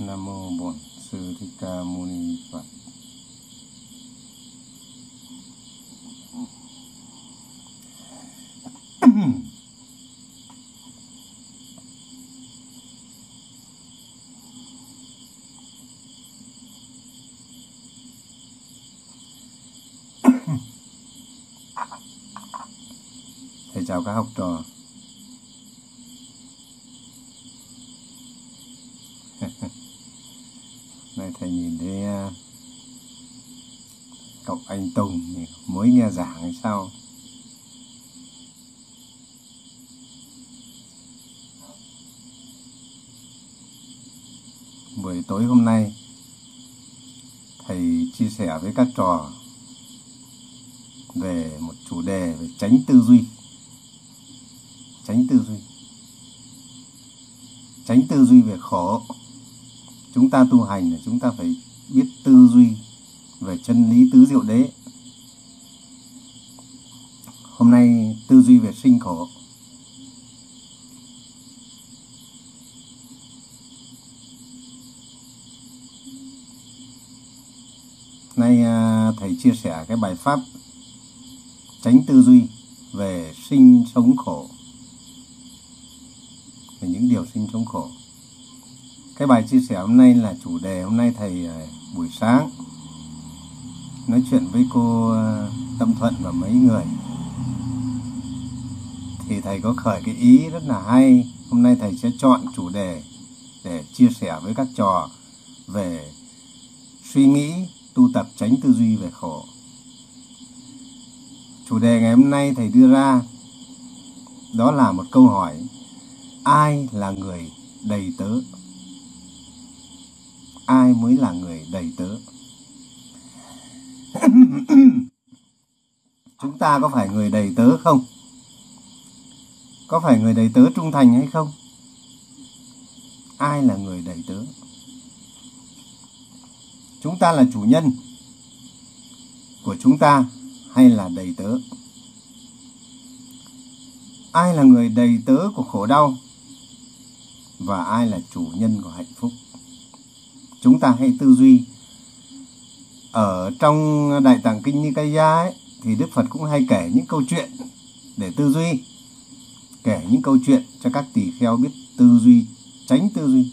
Nam mô Bổn Sư Thích Ca Mâu Ni Phật. Thầy chào các học trò. Này sau? Buổi tối hôm nay, thầy chia sẻ với các trò về một chủ đề về tránh tư duy. Tránh tư duy. Tránh tư duy về khổ. Chúng ta tu hành là chúng ta phải biết tư duy về chân lý, tứ diệu đế. Sinh khổ. Nay à, thầy chia sẻ cái bài pháp tránh tư duy về sinh sống khổ. Về những điều sinh sống khổ. Cái bài chia sẻ hôm nay là chủ đề hôm nay thầy à, buổi sáng nói chuyện với cô à, Tâm Thuận và mấy người thì thầy có khởi cái ý rất là hay. Hôm nay thầy sẽ chọn chủ đề để chia sẻ với các trò về suy nghĩ, tu tập, tránh tư duy về khổ. Chủ đề ngày hôm nay thầy đưa ra đó là một câu hỏi, ai là người đầy tớ? Ai mới là người đầy tớ? Chúng ta có phải người đầy tớ không? Có phải người đầy tớ trung thành hay không? Ai là người đầy tớ? Chúng ta là chủ nhân của chúng ta hay là đầy tớ? Ai là người đầy tớ của khổ đau và ai là chủ nhân của hạnh phúc? Chúng ta hãy tư duy. Ở trong đại tạng kinh Nikaya ấy, thì Đức Phật cũng hay kể những câu chuyện để tư duy kể những câu chuyện cho các tỳ kheo biết tư duy, tránh tư duy.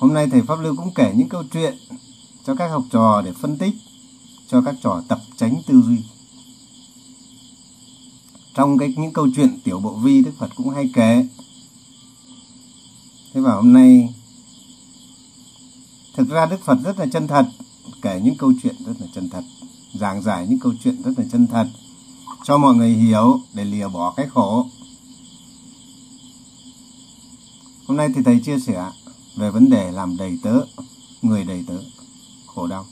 Hôm nay thầy pháp lưu cũng kể những câu chuyện cho các học trò để phân tích, cho các trò tập tránh tư duy. Trong cái những câu chuyện tiểu bộ vi Đức Phật cũng hay kể. Thế và hôm nay, thực ra Đức Phật rất là chân thật, kể những câu chuyện rất là chân thật, giảng giải những câu chuyện rất là chân thật, cho mọi người hiểu để lìa bỏ cái khổ. Hôm nay thì thầy chia sẻ về vấn đề làm đầy tớ người đầy tớ. Khổ đau.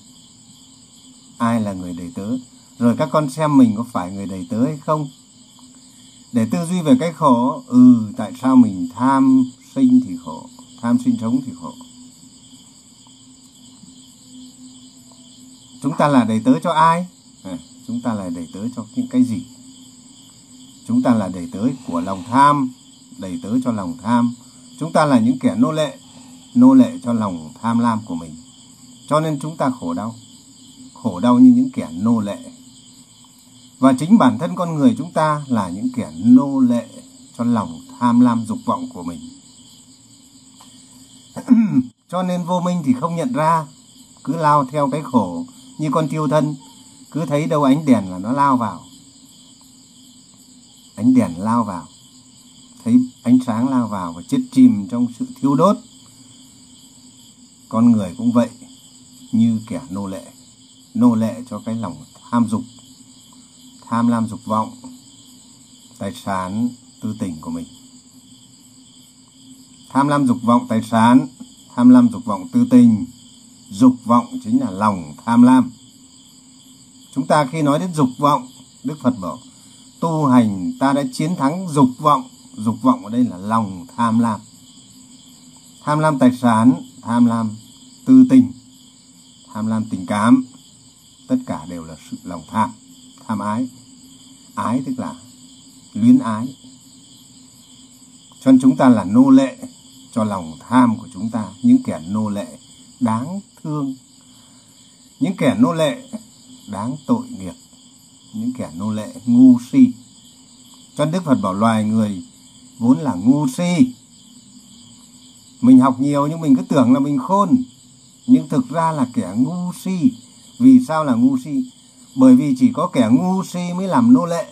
Ai là người đầy tớ? Rồi các con xem mình có phải người đầy tớ hay không? Để tư duy về cái khổ ừ tại sao mình tham sinh thì khổ tham sinh sống thì khổ. Chúng ta là đầy tớ cho ai? À, chúng ta là đầy tớ cho những cái gì? Chúng ta là đầy tớ của lòng tham đầy tớ cho lòng tham chúng ta là những kẻ nô lệ nô lệ cho lòng tham lam của mình. Cho nên chúng ta khổ đau khổ đau như những kẻ nô lệ. Và chính bản thân con người chúng ta là những kẻ nô lệ cho lòng tham lam dục vọng của mình. Cho nên vô minh thì không nhận ra, cứ lao theo cái khổ như con tiêu thân, cứ thấy đâu ánh đèn là nó lao vào. Ánh đèn lao vào thấy ánh sáng lao vào và chết chìm trong sự thiêu đốt. Con người cũng vậy, như kẻ nô lệ nô lệ cho cái lòng tham dục, tham lam dục vọng, tài sản, tư tình của mình. Tham lam dục vọng, tài sản, tham lam dục vọng, tư tình, dục vọng chính là lòng tham lam. Chúng ta khi nói đến dục vọng, đức phật bảo, tu hành ta đã chiến thắng dục vọng dục vọng ở đây là lòng tham lam. Tham lam tài sản, tham lam tư tình, tham lam tình cảm, tất cả đều là sự lòng tham tham ái. Ái tức là luyến ái. Cho nên chúng ta là nô lệ cho lòng tham của chúng ta, những kẻ nô lệ đáng thương, những kẻ nô lệ đáng tội nghiệp, những kẻ nô lệ ngu si. Cho đức phật bảo loài người vốn là ngu si. Mình học nhiều nhưng mình cứ tưởng là mình khôn. Nhưng thực ra là kẻ ngu si. Vì sao là ngu si? Bởi vì chỉ có kẻ ngu si mới làm nô lệ.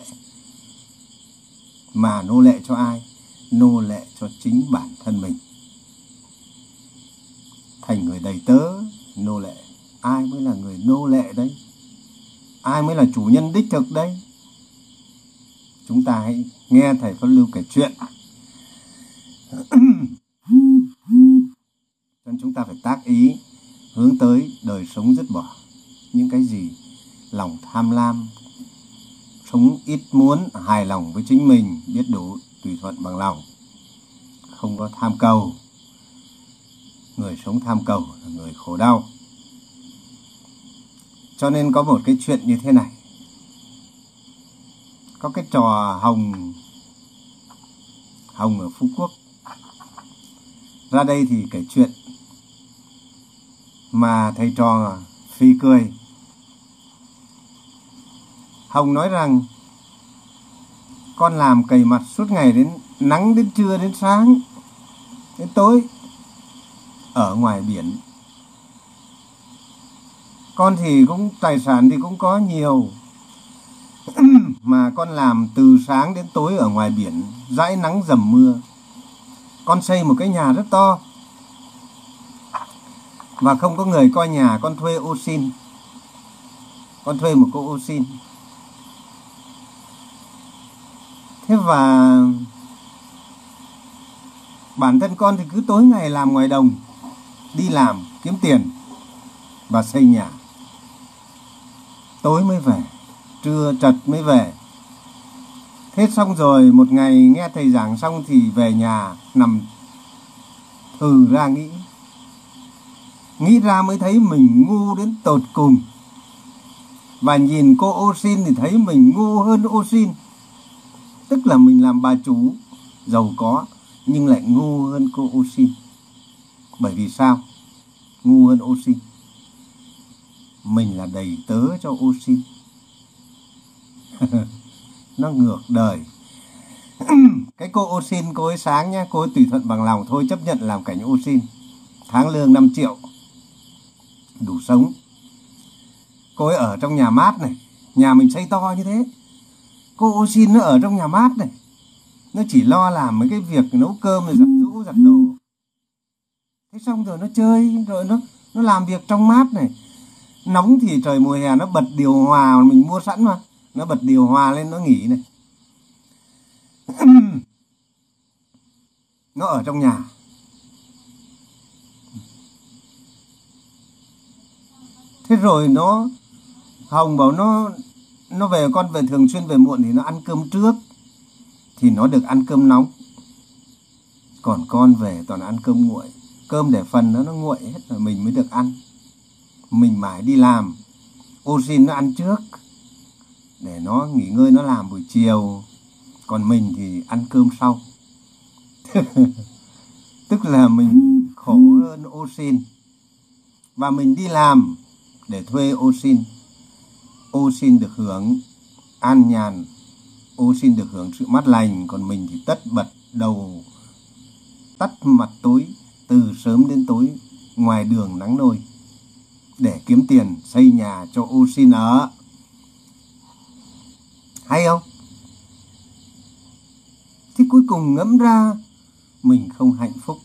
Mà nô lệ cho ai? Nô lệ cho chính bản thân mình. Thành người đầy tớ, nô lệ. Ai mới là người nô lệ đấy? Ai mới là chủ nhân đích thực đấy? Chúng ta hãy nghe thầy Pháp Lưu kể chuyện. nên chúng ta phải tác ý hướng tới đời sống dứt bỏ. Những cái gì lòng tham lam, sống ít muốn, hài lòng với chính mình, biết đủ tùy thuận bằng lòng, không có tham cầu. Người sống tham cầu là người khổ đau. Cho nên có một cái chuyện như thế này. Có cái trò hồng hồng ở phú quốc ra đây thì kể chuyện mà thầy trò phi cười. Hồng nói rằng, con làm cầy mặt suốt ngày đến nắng đến trưa đến sáng, đến tối, ở ngoài biển. Con thì cũng, tài sản thì cũng có nhiều, mà con làm từ sáng đến tối ở ngoài biển, dãi nắng dầm mưa con xây một cái nhà rất to. Và không có người coi nhà, con thuê ô xin. Con thuê một cô ô xin. Thế và bản thân con thì cứ tối ngày làm ngoài đồng, đi làm, kiếm tiền và xây nhà. Tối mới về, trưa trật mới về hết xong rồi, một ngày nghe thầy giảng xong thì về nhà, nằm thử ra nghĩ. Nghĩ ra mới thấy mình ngu đến tột cùng. Và nhìn cô ô xin thì thấy mình ngu hơn ô xin tức là mình làm bà chủ, giàu có, nhưng lại ngu hơn cô ô xin bởi vì sao? Ngu hơn ô xin mình là đầy tớ cho ô xin nó ngược đời. Cái cô ô xin cô ấy sáng nhá, cô ấy tùy thuận bằng lòng. Thôi chấp nhận làm cảnh ô xin tháng lương 5 triệu. Đủ sống. Cô ấy ở trong nhà mát này. Nhà mình xây to như thế. Cô ô xin nó ở trong nhà mát này. Nó chỉ lo làm mấy cái việc nấu cơm rồi giặt rũ giặt đồ. Thế xong rồi nó chơi, rồi nó nó làm việc trong mát này. Nóng thì trời mùa hè nó bật điều hòa, mình mua sẵn mà nó bật điều hòa lên, nó nghỉ này. Nó ở trong nhà. Thế rồi nó, hồng bảo nó nó về, con về thường xuyên về muộn thì nó ăn cơm trước. Thì nó được ăn cơm nóng. Còn con về toàn ăn cơm nguội. Cơm để phần nó nó nguội hết rồi, mình mới được ăn. Mình mãi đi làm. Oxy nó ăn trước để nó nghỉ ngơi, nó làm buổi chiều. Còn mình thì ăn cơm sau. Tức là mình khổ hơn oxy và mình đi làm để thuê oxy oxy được hưởng an nhàn oxy được hưởng sự mát lành. Còn mình thì tất bật đầu, tắt mặt tối, từ sớm đến tối, ngoài đường nắng nôi, để kiếm tiền xây nhà cho oxy ở hay không? Thì cuối cùng ngẫm ra mình không hạnh phúc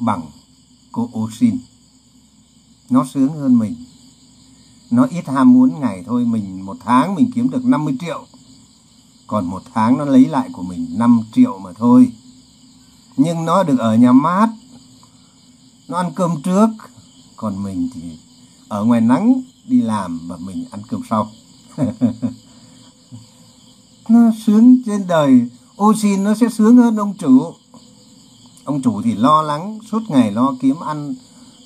bằng cô oxy nó sướng hơn mình. Nó ít ham muốn ngày thôi, mình một tháng mình kiếm được 50 triệu. Còn một tháng nó lấy lại của mình 5 triệu mà thôi. Nhưng nó được ở nhà mát. Nó ăn cơm trước. Còn mình thì ở ngoài nắng đi làm và mình ăn cơm sau. nó sướng trên đời ô xin nó sẽ sướng hơn ông chủ. Ông chủ thì lo lắng, suốt ngày lo kiếm ăn,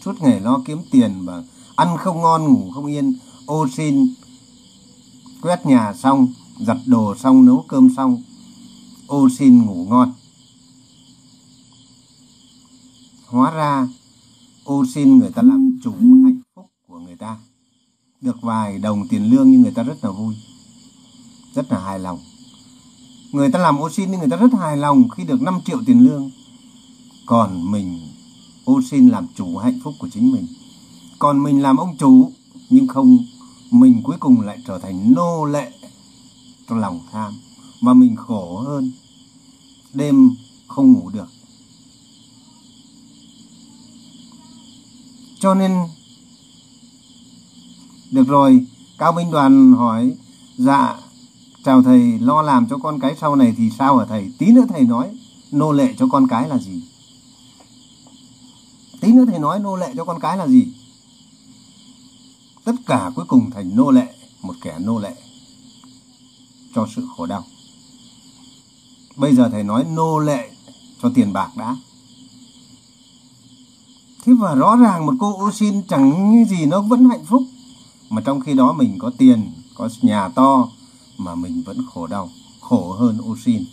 suốt ngày lo kiếm tiền và ăn không ngon, ngủ không yên. Ô xin quét nhà xong, giặt đồ xong, nấu cơm xong ô xin ngủ ngon. Hóa ra ô xin người ta làm chủ hạnh phúc của người ta. Được vài đồng tiền lương nhưng người ta rất là vui rất là hài lòng. Người ta làm ô xin nhưng người ta rất hài lòng khi được 5 triệu tiền lương. Còn mình ô xin làm chủ hạnh phúc của chính mình. Còn mình làm ông chủ, nhưng không, mình cuối cùng lại trở thành nô lệ cho lòng tham. Và mình khổ hơn, đêm không ngủ được. Cho nên, được rồi, cao minh đoàn hỏi dạ chào thầy, lo làm cho con cái sau này thì sao hả thầy? Tí nữa thầy nói, nô lệ cho con cái là gì? Tí nữa thầy nói nô lệ cho con cái là gì? Tất cả cuối cùng thành nô lệ, một kẻ nô lệ cho sự khổ đau. Bây giờ thầy nói nô lệ cho tiền bạc đã. Thế và rõ ràng một cô ô xin chẳng như gì nó vẫn hạnh phúc, mà trong khi đó mình có tiền, có nhà to mà mình vẫn khổ đau khổ hơn ô xin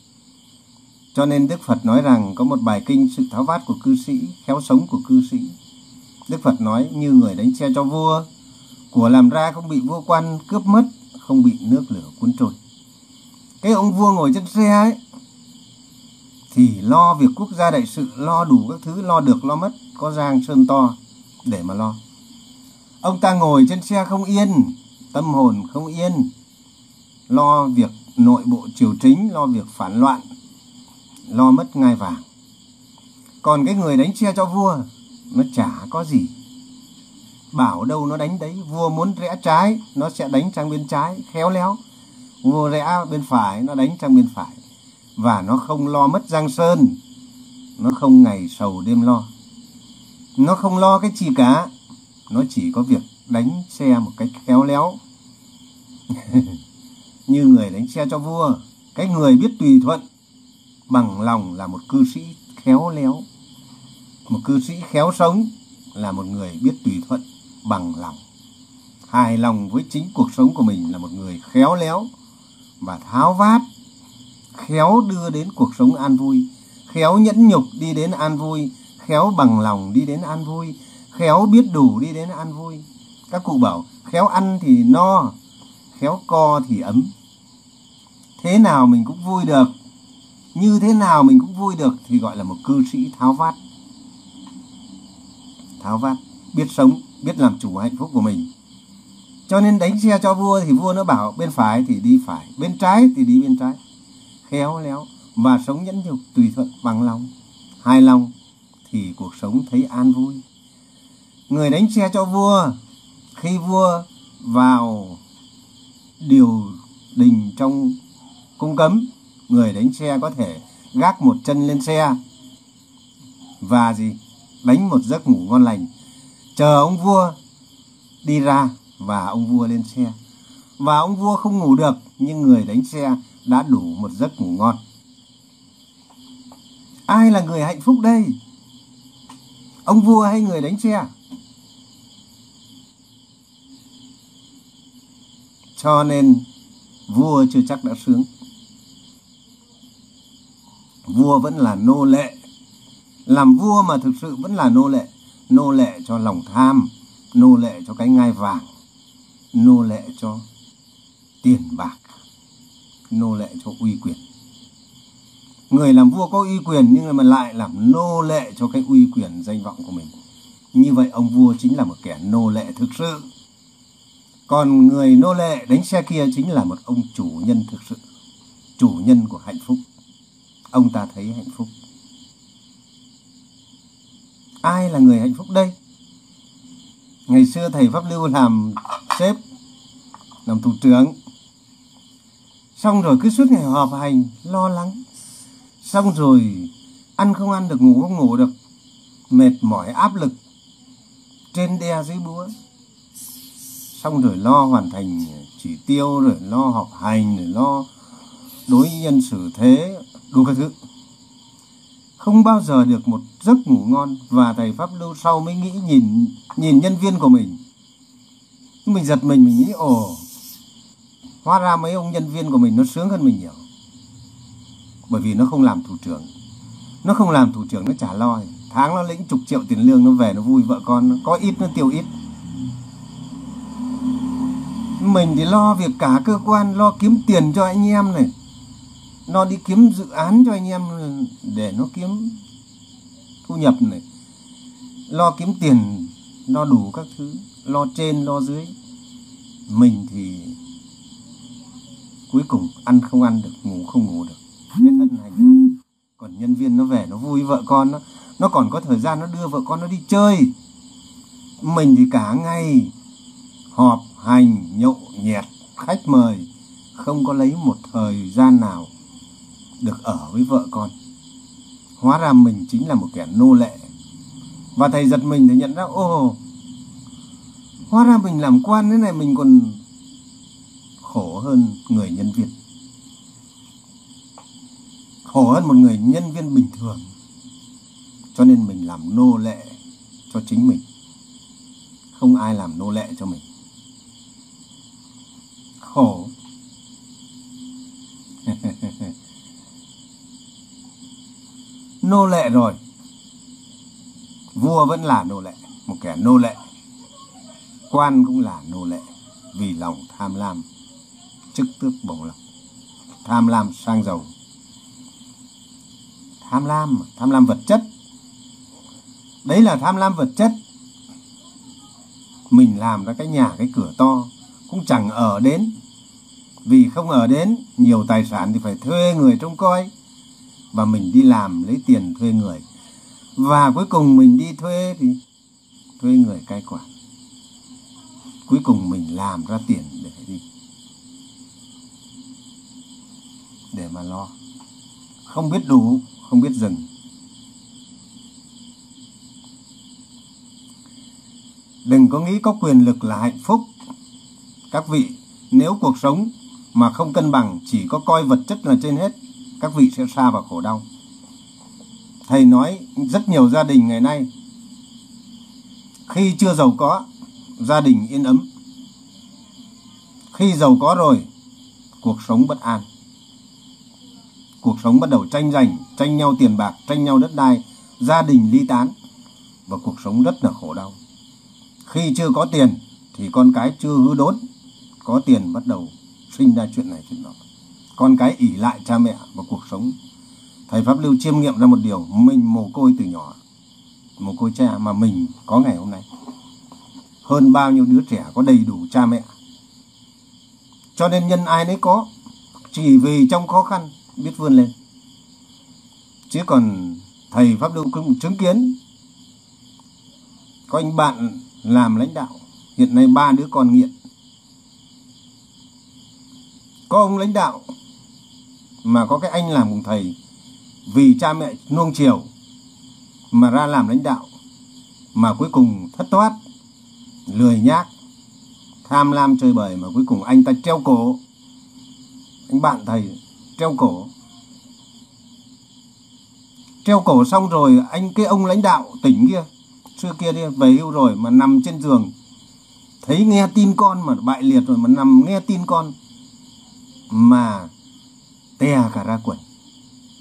cho nên Đức Phật nói rằng có một bài kinh sự tháo vát của cư sĩ, khéo sống của cư sĩ. Đức Phật nói như người đánh xe cho vua, của làm ra không bị vua quan cướp mất, không bị nước lửa cuốn trôi. Cái ông vua ngồi trên xe ấy, thì lo việc quốc gia đại sự, lo đủ các thứ, lo được, lo mất, có giang sơn to để mà lo. Ông ta ngồi trên xe không yên, tâm hồn không yên, lo việc nội bộ triều chính, lo việc phản loạn, lo mất ngai vàng. Còn cái người đánh xe cho vua, nó chả có gì. Bảo đâu nó đánh đấy, vua muốn rẽ trái, nó sẽ đánh sang bên trái, khéo léo. Vua rẽ bên phải, nó đánh sang bên phải. Và nó không lo mất giang sơn, nó không ngày sầu đêm lo. Nó không lo cái gì cả, nó chỉ có việc đánh xe một cách khéo léo. Như người đánh xe cho vua, cái người biết tùy thuận bằng lòng là một cư sĩ khéo léo. Một cư sĩ khéo sống là một người biết tùy thuận bằng lòng. Hài lòng với chính cuộc sống của mình là một người khéo léo và tháo vát khéo đưa đến cuộc sống an vui khéo nhẫn nhục đi đến an vui khéo bằng lòng đi đến an vui khéo biết đủ đi đến an vui. Các cụ bảo khéo ăn thì no khéo co thì ấm. Thế nào mình cũng vui được. Như thế nào mình cũng vui được thì gọi là một cư sĩ tháo vát. Tháo vát, biết sống, biết làm chủ hạnh phúc của mình. Cho nên đánh xe cho vua thì vua nó bảo bên phải thì đi phải, bên trái thì đi bên trái. Khéo léo và sống nhẫn nhục, tùy thuận, bằng lòng. Hài lòng thì cuộc sống thấy an vui. Người đánh xe cho vua, khi vua vào điều đình trong cung cấm. Người đánh xe có thể gác một chân lên xe và gì? Đánh một giấc ngủ ngon lành. Chờ ông vua đi ra và ông vua lên xe. Và ông vua không ngủ được, nhưng người đánh xe đã đủ một giấc ngủ ngon. Ai là người hạnh phúc đây? Ông vua hay người đánh xe? Cho nên vua chưa chắc đã sướng. Vua vẫn là nô lệ. Làm vua mà thực sự vẫn là nô lệ. Nô lệ cho lòng tham, nô lệ cho cái ngai vàng, nô lệ cho tiền bạc, nô lệ cho uy quyền. Người làm vua có uy quyền nhưng mà lại làm nô lệ cho cái uy quyền danh vọng của mình. Như vậy ông vua chính là một kẻ nô lệ thực sự còn người nô lệ đánh xe kia chính là một ông chủ nhân thực sự, chủ nhân của hạnh phúc. Ông ta thấy hạnh phúc. Ai là người hạnh phúc đây? Ngày xưa thầy pháp lưu làm sếp, làm thủ trưởng xong rồi cứ suốt ngày họp hành, lo lắng. Xong rồi ăn không ăn được, ngủ không ngủ được, mệt mỏi, áp lực. Trên đe dưới búa xong rồi lo hoàn thành chỉ tiêu, rồi lo học hành, rồi lo đối nhân xử thế, đủ các thứ. Không bao giờ được một giấc ngủ ngon và thầy pháp lưu sau mới nghĩ nhìn nhìn nhân viên của mình. Mình giật mình mình nghĩ, ồ, hóa ra mấy ông nhân viên của mình nó sướng hơn mình nhiều. Bởi vì nó không làm thủ trưởng. Nó không làm thủ trưởng, nó trả lo. Tháng nó lĩnh chục triệu tiền lương, nó về nó vui, vợ con nó có ít, nó tiêu ít mình thì lo việc cả cơ quan, lo kiếm tiền cho anh em này. Lo đi kiếm dự án cho anh em để nó kiếm thu nhập này. Lo kiếm tiền, lo đủ các thứ, lo trên, lo dưới. Mình thì cuối cùng ăn không ăn được, ngủ không ngủ được. Cái thân này còn nhân viên nó về, nó vui, vợ con nó nó còn có thời gian nó đưa vợ con nó đi chơi. Mình thì cả ngày họp hành, nhậu, nhẹt, khách mời, không có lấy một thời gian nào được ở với vợ con. Hóa ra mình chính là một kẻ nô lệ. Và thầy giật mình thì nhận ra ô hóa ra mình làm quan thế này mình còn khổ hơn người nhân viên. Khổ hơn một người nhân viên bình thường. Cho nên mình làm nô lệ cho chính mình. Không ai làm nô lệ cho mình khổ nô lệ rồi. Vua vẫn là nô lệ, một kẻ nô lệ. Quan cũng là nô lệ, vì lòng tham lam, chức tước bổng lộc. Tham lam sang giàu. Tham lam tham lam vật chất. Đấy là tham lam vật chất. Mình làm ra cái nhà, cái cửa to cũng chẳng ở đến vì không ở đến, nhiều tài sản thì phải thuê người trông coi. Và mình đi làm lấy tiền thuê người. Và cuối cùng mình đi thuê thì thuê người cai quản. Cuối cùng mình làm ra tiền để đi. Để mà lo. Không biết đủ, không biết dừng đừng có nghĩ có quyền lực là hạnh phúc. Các vị, nếu cuộc sống mà không cân bằng, chỉ có coi vật chất là trên hết, các vị sẽ xa vào khổ đau. Thầy nói, rất nhiều gia đình ngày nay, khi chưa giàu có, gia đình yên ấm. Khi giàu có rồi, cuộc sống bất an. Cuộc sống bắt đầu tranh giành, tranh nhau tiền bạc, tranh nhau đất đai, gia đình ly tán, và cuộc sống rất là khổ đau. Khi chưa có tiền, thì con cái chưa hư đốn, có tiền bắt đầu sinh ra chuyện này chuyện đó con cái ỉ lại cha mẹ và cuộc sống. Thầy pháp lưu chiêm nghiệm ra một điều mình mồ côi từ nhỏ. Mồ côi cha mà mình có ngày hôm nay. Hơn bao nhiêu đứa trẻ có đầy đủ cha mẹ. Cho nên nhân ai nấy có, chỉ vì trong khó khăn biết vươn lên. Chứ còn thầy pháp lưu cũng chứng kiến, có anh bạn làm lãnh đạo, hiện nay ba đứa con nghiện có ông lãnh đạo mà có cái anh làm cùng thầy vì cha mẹ nuông chiều mà ra làm lãnh đạo mà cuối cùng thất thoát, lười nhác, tham lam chơi bời mà cuối cùng anh ta treo cổ. Anh bạn thầy treo cổ. Treo cổ xong rồi anh, cái ông lãnh đạo tỉnh kia, xưa kia đi, về hưu rồi mà nằm trên giường, thấy nghe tin con mà bại liệt rồi mà nằm nghe tin con mà tè cả ra quần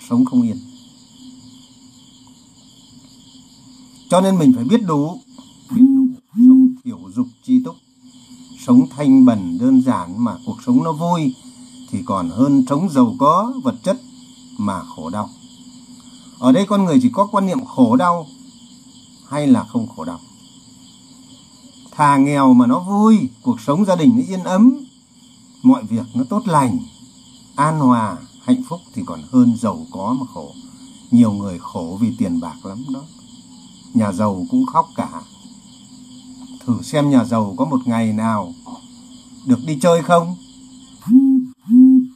sống không yên. Cho nên mình phải biết đủ biết đủ sống hiểu dục chi túc, sống thanh bần đơn giản mà cuộc sống nó vui, thì còn hơn sống giàu có, vật chất mà khổ đau. Ở đây con người chỉ có quan niệm khổ đau hay là không khổ đau. Thà nghèo mà nó vui, cuộc sống gia đình nó yên ấm mọi việc nó tốt lành, an hòa, hạnh phúc thì còn hơn giàu có mà khổ. Nhiều người khổ vì tiền bạc lắm đó. Nhà giàu cũng khóc cả. Thử xem nhà giàu có một ngày nào được đi chơi không?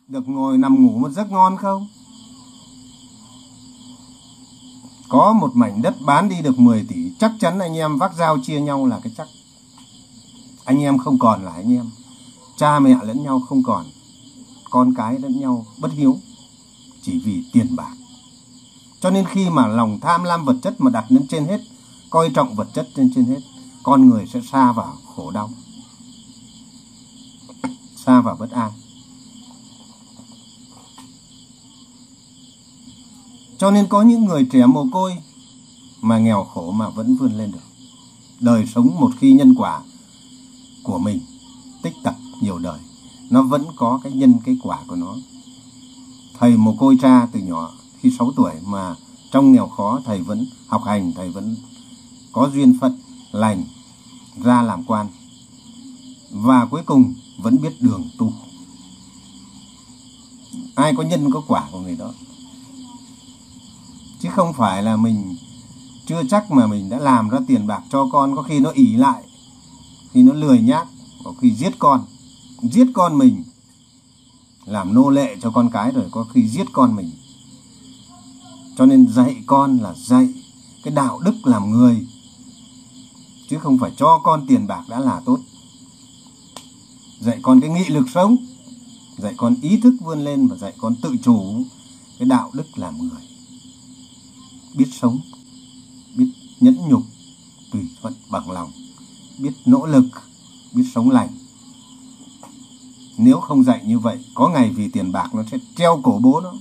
Được ngồi nằm ngủ một giấc ngon không? Có một mảnh đất bán đi được 10 tỷ, chắc chắn anh em vác dao chia nhau là cái chắc. Anh em không còn là anh em cha mẹ lẫn nhau không còn, con cái lẫn nhau bất hiếu, chỉ vì tiền bạc cho nên khi mà lòng tham lam vật chất mà đặt lên trên hết, coi trọng vật chất lên trên hết, con người sẽ xa vào khổ đau xa vào bất an cho nên có những người trẻ mồ côi mà nghèo khổ mà vẫn vươn lên được. Đời sống một khi nhân quả của mình tích tập nhiều đời, nó vẫn có cái nhân cái quả của nó. Thầy một côi cha từ nhỏ khi 6 tuổi mà trong nghèo khó thầy vẫn học hành, thầy vẫn có duyên phận lành ra làm quan. Và cuối cùng vẫn biết đường tu. Ai có nhân có quả của người đó. Chứ không phải là mình chưa chắc mà mình đã làm ra tiền bạc cho con có khi nó ỉ lại khi nó lười nhác có khi giết con giết con mình, làm nô lệ cho con cái rồi có khi giết con mình. Cho nên dạy con là dạy cái đạo đức làm người, chứ không phải cho con tiền bạc đã là tốt. Dạy con cái nghị lực sống, dạy con ý thức vươn lên và dạy con tự chủ cái đạo đức làm người. Biết sống, biết nhẫn nhục, tùy thuận bằng lòng, biết nỗ lực, biết sống lành nếu không dạy như vậy, có ngày vì tiền bạc nó sẽ treo cổ bố nó.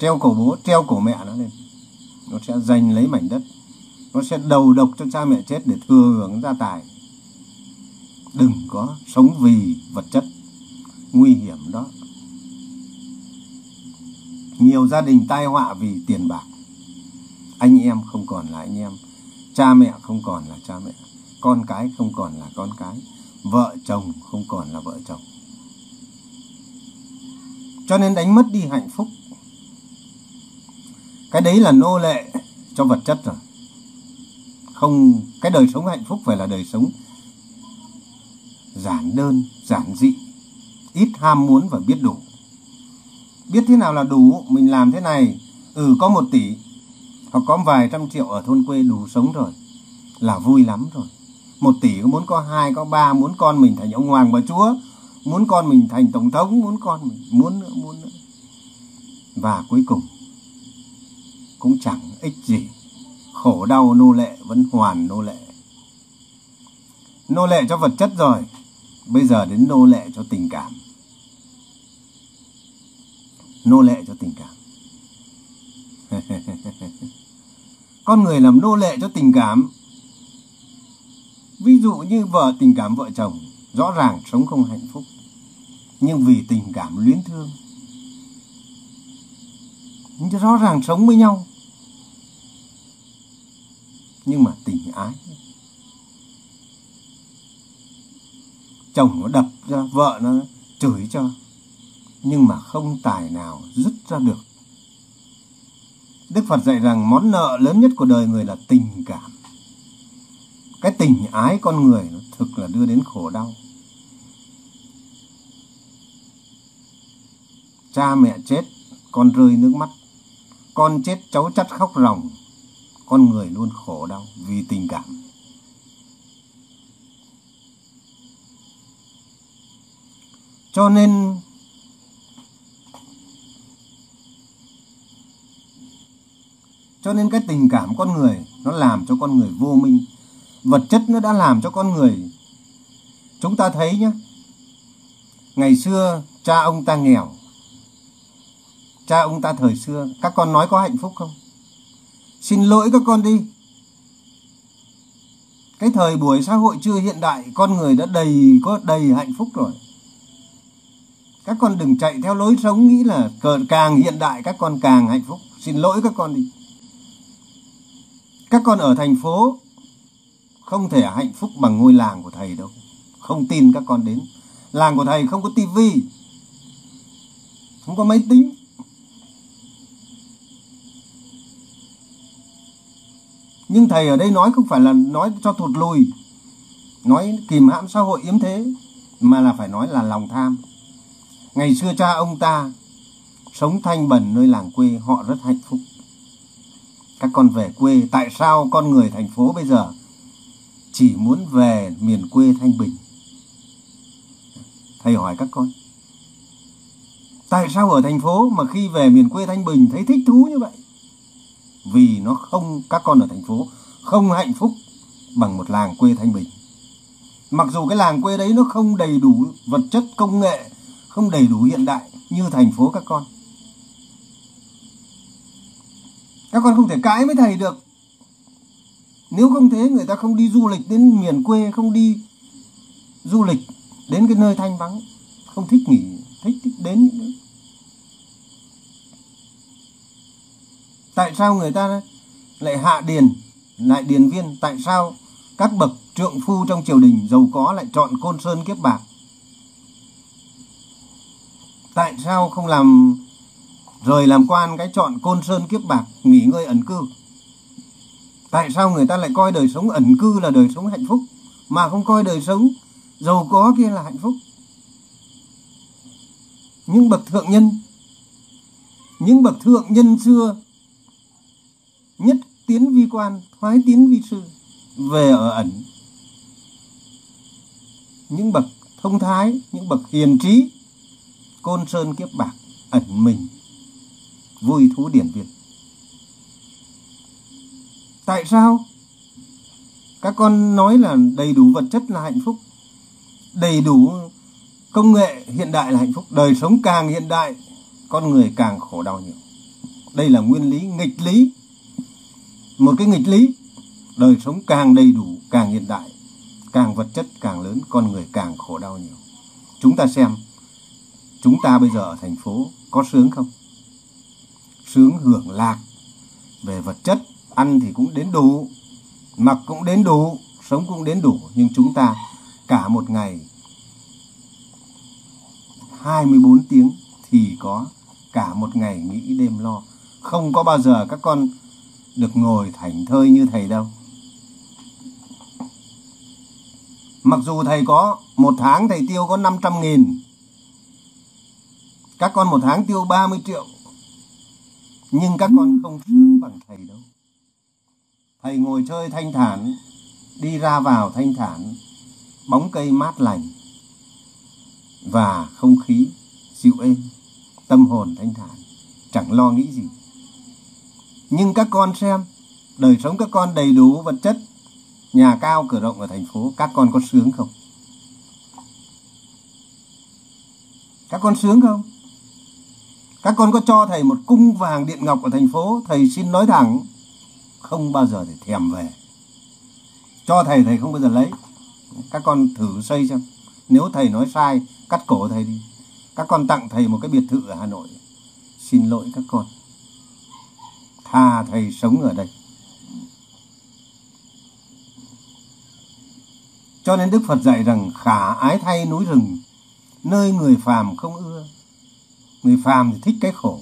Treo cổ bố, treo cổ mẹ nó lên. Nó sẽ giành lấy mảnh đất. Nó sẽ đầu độc cho cha mẹ chết để thừa hưởng gia tài. Đừng có sống vì vật chất. Nguy hiểm đó. Nhiều gia đình tai họa vì tiền bạc. Anh em không còn là anh em. Cha mẹ không còn là cha mẹ. Con cái không còn là con cái vợ chồng không còn là vợ chồng. Cho nên đánh mất đi hạnh phúc. Cái đấy là nô lệ cho vật chất rồi. Không, cái đời sống hạnh phúc phải là đời sống giản đơn, giản dị. Ít ham muốn và biết đủ. Biết thế nào là đủ? Mình làm thế này. Ừ có một tỷ hoặc có vài trăm triệu ở thôn quê đủ sống rồi. Là vui lắm rồi một tỷ có muốn có hai, có ba, muốn con mình thành ông hoàng bà chúa, muốn con mình thành tổng thống, muốn con mình, muốn nữa muốn nữa. Và cuối cùng, cũng chẳng ích gì. Khổ đau, nô lệ, vẫn hoàn nô lệ. Nô lệ cho vật chất rồi, bây giờ đến nô lệ cho tình cảm. Nô lệ cho tình cảm. Con người làm nô lệ cho tình cảm ví dụ như vợ tình cảm vợ chồng, rõ ràng sống không hạnh phúc. Nhưng vì tình cảm luyến thương rõ ràng sống với nhau. Nhưng mà tình ái, chồng nó đập ra, vợ nó chửi cho, nhưng mà không tài nào dứt ra được. Đức phật dạy rằng món nợ lớn nhất của đời người là tình cảm cái tình ái con người nó thực là đưa đến khổ đau. Cha mẹ chết, con rơi nước mắt. Con chết cháu chắt khóc ròng, con người luôn khổ đau vì tình cảm. Cho nên cho nên cái tình cảm con người nó làm cho con người vô minh vật chất nó đã làm cho con người chúng ta thấy nhé ngày xưa cha ông ta nghèo cha ông ta thời xưa các con nói có hạnh phúc không Xin lỗi các con đi. Cái thời buổi xã hội chưa hiện đại, con người đã đầy có đầy hạnh phúc rồi. Các con đừng chạy theo lối sống nghĩ là càng hiện đại các con càng hạnh phúc. Xin lỗi các con đi. Các con ở thành phố không thể hạnh phúc bằng ngôi làng của thầy đâu. Không tin các con đến. Làng của thầy không có tivi, không có máy tính, nhưng thầy ở đây nói không phải là nói cho thụt lùi. Nói kìm hãm xã hội yếm thế mà là phải nói là lòng tham. Ngày xưa cha ông ta sống thanh bẩn nơi làng quê họ rất hạnh phúc. Các con về quê tại sao con người thành phố bây giờ chỉ muốn về miền quê thanh bình. Thầy hỏi các con, tại sao ở thành phố mà khi về miền quê thanh bình thấy thích thú như vậy? Vì nó không, các con ở thành phố không hạnh phúc bằng một làng quê thanh bình. Mặc dù cái làng quê đấy nó không đầy đủ vật chất, công nghệ, không đầy đủ hiện đại như thành phố các con. Các con không thể cãi với thầy được nếu không thế người ta không đi du lịch đến miền quê không đi du lịch đến cái nơi thanh vắng. Không thích nghỉ thích, thích đến. Tại sao người ta lại hạ điền lại điền viên? Tại sao các bậc trượng phu trong triều đình giàu có lại chọn côn sơn kiếp bạc? Tại sao không làm rời làm quan cái chọn côn sơn kiếp bạc nghỉ ngơi ẩn cư? Tại sao người ta lại coi đời sống ẩn cư là đời sống hạnh phúc, mà không coi đời sống giàu có kia là hạnh phúc? Những bậc thượng nhân, những bậc thượng nhân xưa, nhất tiến vi quan, thoái tiến vi sư, về ở ẩn. Những bậc thông thái, những bậc hiền trí, côn sơn kiếp bạc, ẩn mình, vui thú điển việt tại sao? Các con nói là đầy đủ vật chất là hạnh phúc. Đầy đủ công nghệ hiện đại là hạnh phúc. Đời sống càng hiện đại, con người càng khổ đau nhiều. Đây là nguyên lý, nghịch lý. Một cái nghịch lý, đời sống càng đầy đủ, càng hiện đại, càng vật chất càng lớn, con người càng khổ đau nhiều. Chúng ta xem, chúng ta bây giờ ở thành phố có sướng không? Sướng hưởng lạc về vật chất ăn thì cũng đến đủ, mặc cũng đến đủ, sống cũng đến đủ. Nhưng chúng ta cả một ngày 24 tiếng thì có cả một ngày nghĩ đêm lo. Không có bao giờ các con được ngồi thảnh thơi như thầy đâu. Mặc dù thầy có một tháng thầy tiêu có 500 nghìn, các con một tháng tiêu 30 triệu, nhưng các con không sướng bằng thầy đâu thầy ngồi chơi thanh thản, đi ra vào thanh thản, bóng cây mát lành và không khí dịu êm, tâm hồn thanh thản, chẳng lo nghĩ gì. Nhưng các con xem, đời sống các con đầy đủ vật chất, nhà cao, cửa rộng ở thành phố, các con có sướng không? Các con sướng không? Các con có cho thầy một cung vàng điện ngọc ở thành phố, thầy xin nói thẳng không bao giờ để thèm về. Cho thầy thầy không bao giờ lấy. Các con thử xây xem. Nếu thầy nói sai, cắt cổ thầy đi. Các con tặng thầy một cái biệt thự ở hà nội. Xin lỗi các con. Tha thầy sống ở đây. Cho nên đức phật dạy rằng, khả ái thay núi rừng, nơi người phàm không ưa. Người phàm thì thích cái khổ,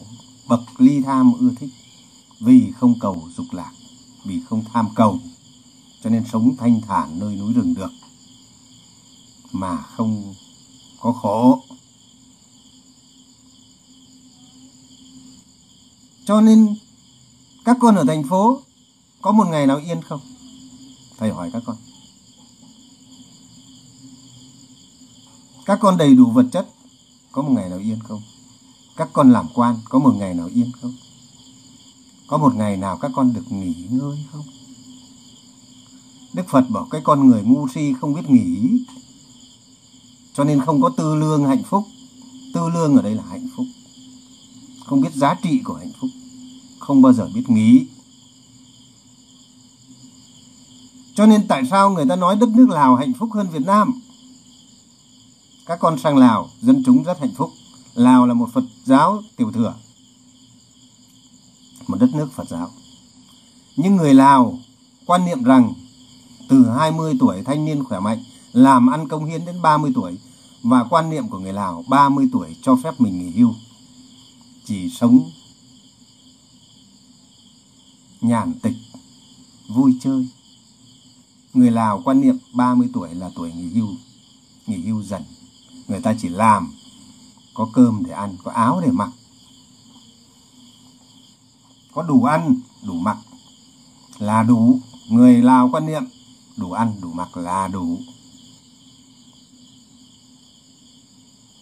bậc ly tham ưa thích, vì không cầu dục lạc vì không tham cầu, cho nên sống thanh thản nơi núi rừng được, mà không có khổ. Cho nên, các con ở thành phố có một ngày nào yên không? Thầy hỏi các con. Các con đầy đủ vật chất, có một ngày nào yên không? Các con làm quan, có một ngày nào yên không? Có một ngày nào các con được nghỉ ngơi không? Đức phật bảo cái con người ngu si không biết nghỉ. Cho nên không có tư lương hạnh phúc. Tư lương ở đây là hạnh phúc. Không biết giá trị của hạnh phúc. Không bao giờ biết nghỉ. cho nên tại sao người ta nói đất nước lào hạnh phúc hơn việt nam? Các con sang lào, dân chúng rất hạnh phúc. Lào là một phật giáo tiểu thừa một đất nước phật giáo. Nhưng người lào quan niệm rằng từ 20 tuổi thanh niên khỏe mạnh, làm ăn công hiến đến 30 tuổi và quan niệm của người Lào 30 tuổi cho phép mình nghỉ hưu, chỉ sống nhàn tịch, vui chơi. Người Lào quan niệm 30 tuổi là tuổi nghỉ hưu nghỉ hưu dần. Người ta chỉ làm có cơm để ăn, có áo để mặc có đủ ăn, đủ mặc là đủ. Người Lào quan niệm, đủ ăn, đủ mặc là đủ.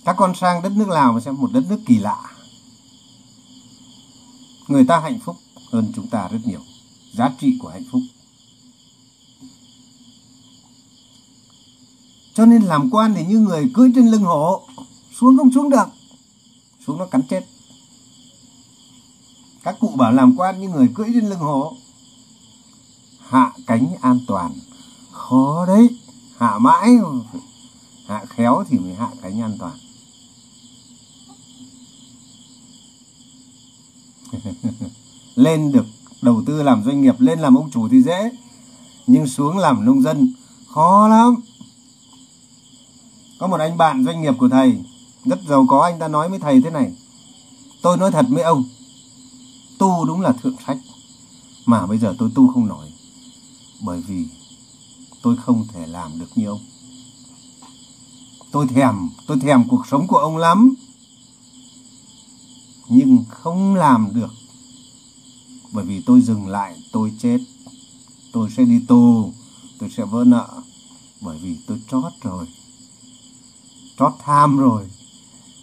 Các con sang đất nước Lào mà xem một đất nước kỳ lạ. Người ta hạnh phúc hơn chúng ta rất nhiều. Giá trị của hạnh phúc. Cho nên làm quan thì như người cưỡi trên lưng hổ, xuống không xuống được. Xuống nó cắn chết các cụ bảo làm quan như người cưỡi trên lưng hổ. Hạ cánh an toàn. Khó đấy. Hạ mãi. Hạ khéo thì mới hạ cánh an toàn. Lên được đầu tư làm doanh nghiệp, lên làm ông chủ thì dễ. Nhưng xuống làm nông dân, khó lắm. Có một anh bạn doanh nghiệp của thầy, rất giàu có, anh ta nói với thầy thế này. Tôi nói thật với ông tu đúng là thượng sách mà bây giờ tôi tu không nổi, bởi vì tôi không thể làm được như ông. Tôi thèm tôi thèm cuộc sống của ông lắm, nhưng không làm được. Bởi vì tôi dừng lại, tôi chết. Tôi sẽ đi tù tôi sẽ vỡ nợ, bởi vì tôi trót rồi. Trót tham rồi.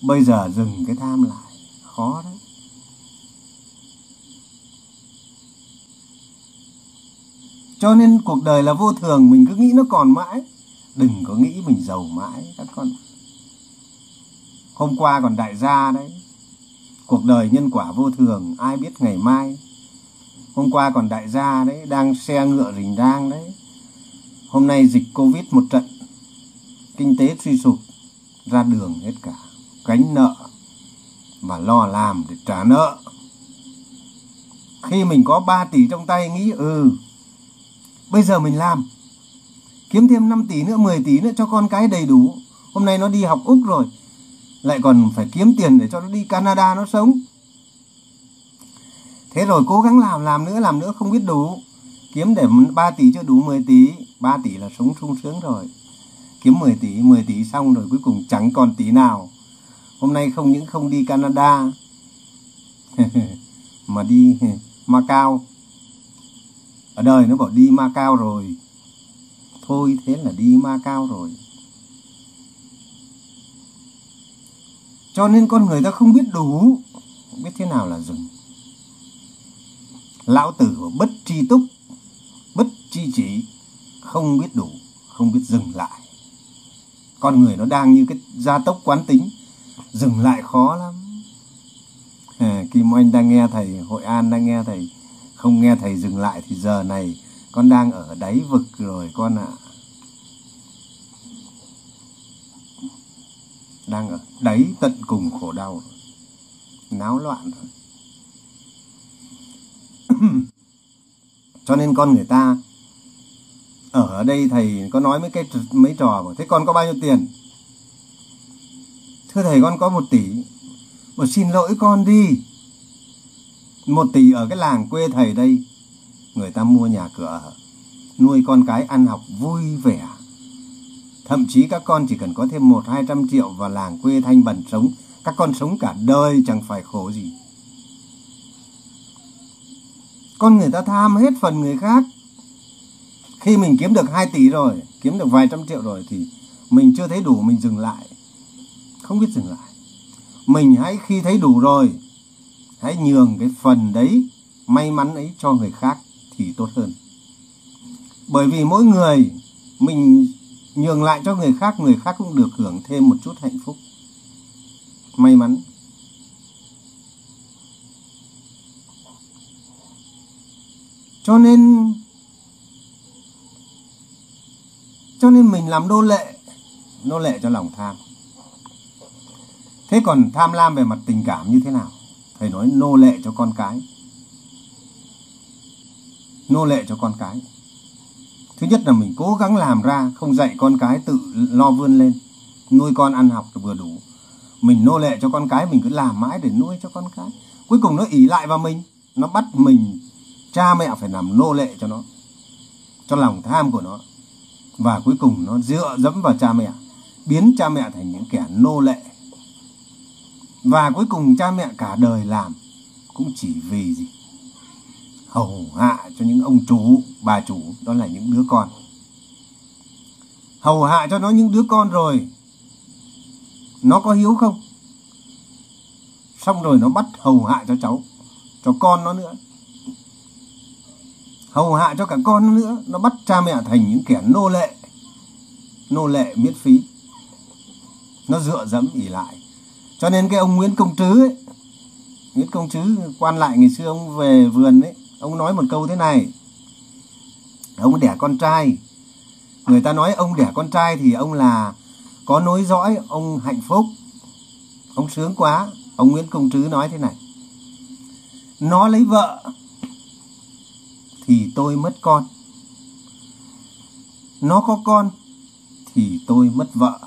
Bây giờ dừng cái tham lại, khó đấy. Cho nên cuộc đời là vô thường, mình cứ nghĩ nó còn mãi. Đừng có nghĩ mình giàu mãi, các con hôm qua còn đại gia đấy. Cuộc đời nhân quả vô thường, ai biết ngày mai. Hôm qua còn đại gia đấy, đang xe ngựa rình rang đấy. Hôm nay dịch covid một trận. Kinh tế suy sụp, ra đường hết cả. Gánh nợ và lo làm để trả nợ. Khi mình có 3 tỷ trong tay, nghĩ ừ bây giờ mình làm. Kiếm thêm 5 tỷ nữa 10 tỷ nữa cho con cái đầy đủ. Hôm nay nó đi học úc rồi. Lại còn phải kiếm tiền để cho nó đi canada nó sống. Thế rồi cố gắng làm làm nữa làm nữa không biết đủ. Kiếm để 3 tỷ cho đủ 10 tỷ. 3 tỷ là sống sung sướng rồi. Kiếm 10 tỷ 10 tỷ xong rồi cuối cùng chẳng còn tỷ nào. Hôm nay không những không đi Canada, mà đi Macau ở đời nó bảo đi ma cao rồi. Thôi thế là đi ma cao rồi. Cho nên con người ta không biết đủ. Không biết thế nào là dừng lão tử của bất tri túc bất tri chỉ không biết đủ không biết dừng lại. Con người nó đang như cái gia tốc quán tính dừng lại khó lắm. À, kim oanh đang nghe thầy hội an đang nghe thầy không nghe thầy dừng lại thì giờ này con đang ở đáy vực rồi con ạ. À. đang ở đáy tận cùng khổ đau, náo loạn. Rồi cho nên con người ta, ở đây thầy có nói mấy cái mấy trò mà, thế con có bao nhiêu tiền? Thưa thầy, con có một tỷ. Một xin lỗi con đi một tỷ ở cái làng quê thầy đây. Người ta mua nhà cửa ở nuôi con cái ăn học vui vẻ. Thậm chí các con chỉ cần có thêm một, hai trăm triệu vào làng quê thanh bẩn sống, các con sống cả đời chẳng phải khổ gì. Con người ta tham hết phần người khác. Khi mình kiếm được 2 tỷ rồi, kiếm được vài trăm triệu rồi thì mình chưa thấy đủ, mình dừng lại. Không biết dừng lại. Mình hãy khi thấy đủ rồi hãy nhường cái phần đấy may mắn ấy cho người khác thì tốt hơn. Bởi vì mỗi người, mình nhường lại cho người khác người khác cũng được hưởng thêm một chút hạnh phúc. May mắn. Cho nên cho nên mình làm nô lệ nô lệ cho lòng tham. Thế còn tham lam về mặt tình cảm như thế nào? Thầy nói nô lệ cho con cái. Nô lệ cho con cái. Thứ nhất là mình cố gắng làm ra, không dạy con cái tự lo vươn lên, nuôi con ăn học vừa đủ. Mình nô lệ cho con cái, mình cứ làm mãi để nuôi cho con cái. Cuối cùng nó ỉ lại vào mình, nó bắt mình, cha mẹ phải làm nô lệ cho nó, cho lòng tham của nó. Và cuối cùng nó dựa dẫm vào cha mẹ, biến cha mẹ thành những kẻ nô lệ và cuối cùng cha mẹ cả đời làm cũng chỉ vì gì? Hầu hạ cho những ông chủ bà chủ, đó là những đứa con. Hầu hạ cho nó những đứa con rồi, nó có hiếu không? Xong rồi nó bắt hầu hạ cho cháu, cho con nó nữa. Hầu hạ cho cả con nó nữa, nó bắt cha mẹ thành những kẻ nô lệ. Nô lệ miễn phí. Nó dựa dẫm ỉ lại cho nên cái ông Nguyễn Công Trứ ấy Nguyễn Công Trứ quan lại ngày xưa ông về vườn ấy, ông nói một câu thế này. Ông đẻ con trai. Người ta nói ông đẻ con trai thì ông là có nối dõi, ông hạnh phúc. Ông sướng quá. Ông Nguyễn Công Trứ nói thế này. Nó lấy vợ thì tôi mất con. Nó có con thì tôi mất vợ.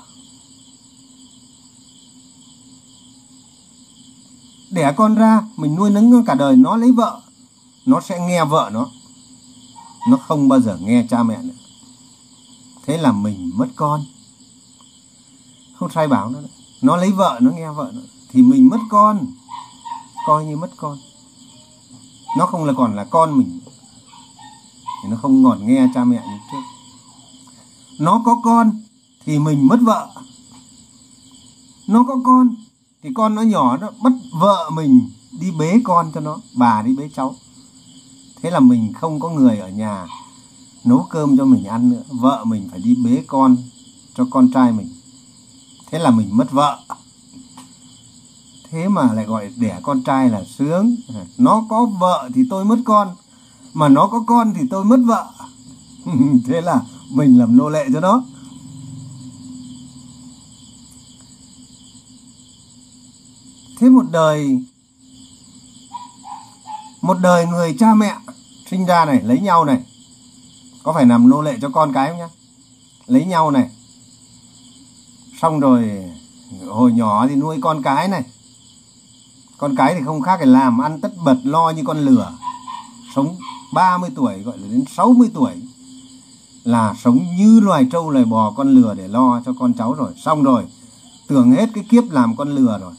Đẻ con ra, mình nuôi nấng cả đời, nó lấy vợ. Nó sẽ nghe vợ nó. Nó không bao giờ nghe cha mẹ nữa. Thế là mình mất con. Không sai bảo nó nó lấy vợ, nó nghe vợ nó thì mình mất con. Coi như mất con. Nó không là còn là con mình. Thì nó không ngọt nghe cha mẹ như trước. Nó có con thì mình mất vợ. Nó có con thì con nó nhỏ nó bắt vợ mình đi bế con cho nó, bà đi bế cháu. Thế là mình không có người ở nhà nấu cơm cho mình ăn nữa. Vợ mình phải đi bế con cho con trai mình. Thế là mình mất vợ. Thế mà lại gọi đẻ con trai là sướng. Nó có vợ thì tôi mất con, mà nó có con thì tôi mất vợ. Thế là mình làm nô lệ cho nó. Thế một đời một đời người cha mẹ sinh ra này, lấy nhau này, có phải làm nô lệ cho con cái không nhá? Lấy nhau này, xong rồi hồi nhỏ thì nuôi con cái này. Con cái thì không khác phải làm ăn tất bật, lo như con lửa. Sống 30 tuổi gọi là đến 60 tuổi là sống như loài trâu loài bò con lừa để lo cho con cháu rồi. Xong rồi, tưởng hết cái kiếp làm con lừa rồi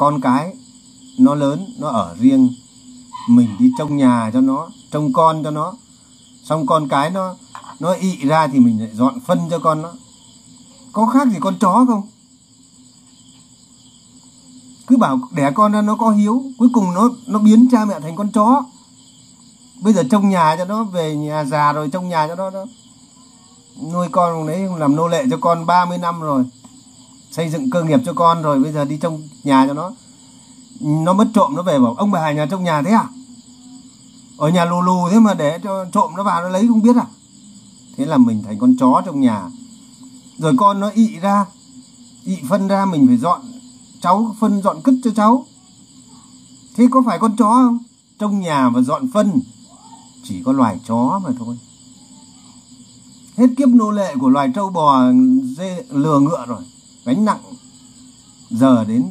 con cái, nó lớn, nó ở riêng, mình đi trông nhà cho nó, trông con cho nó. Xong con cái nó nó ị ra thì mình lại dọn phân cho con nó. Có khác gì con chó không? Cứ bảo đẻ con ra nó có hiếu, cuối cùng nó nó biến cha mẹ thành con chó. Bây giờ trông nhà cho nó, về nhà già rồi trông nhà cho nó đó. Nuôi con đấy làm nô lệ cho con 30 năm rồi xây dựng cơ nghiệp cho con rồi bây giờ đi trong nhà cho nó. Nó mất trộm nó về bảo, ông bà nhà trong nhà thế à? Ở nhà lù lù thế mà để cho trộm nó vào nó lấy không biết à? Thế là mình thành con chó trong nhà. Rồi con nó ị ra, ị phân ra mình phải dọn, cháu phân dọn cứt cho cháu. Thế có phải con chó không? Trong nhà và dọn phân, chỉ có loài chó mà thôi. Hết kiếp nô lệ của loài trâu bò dê, lừa ngựa rồi gánh nặng giờ đến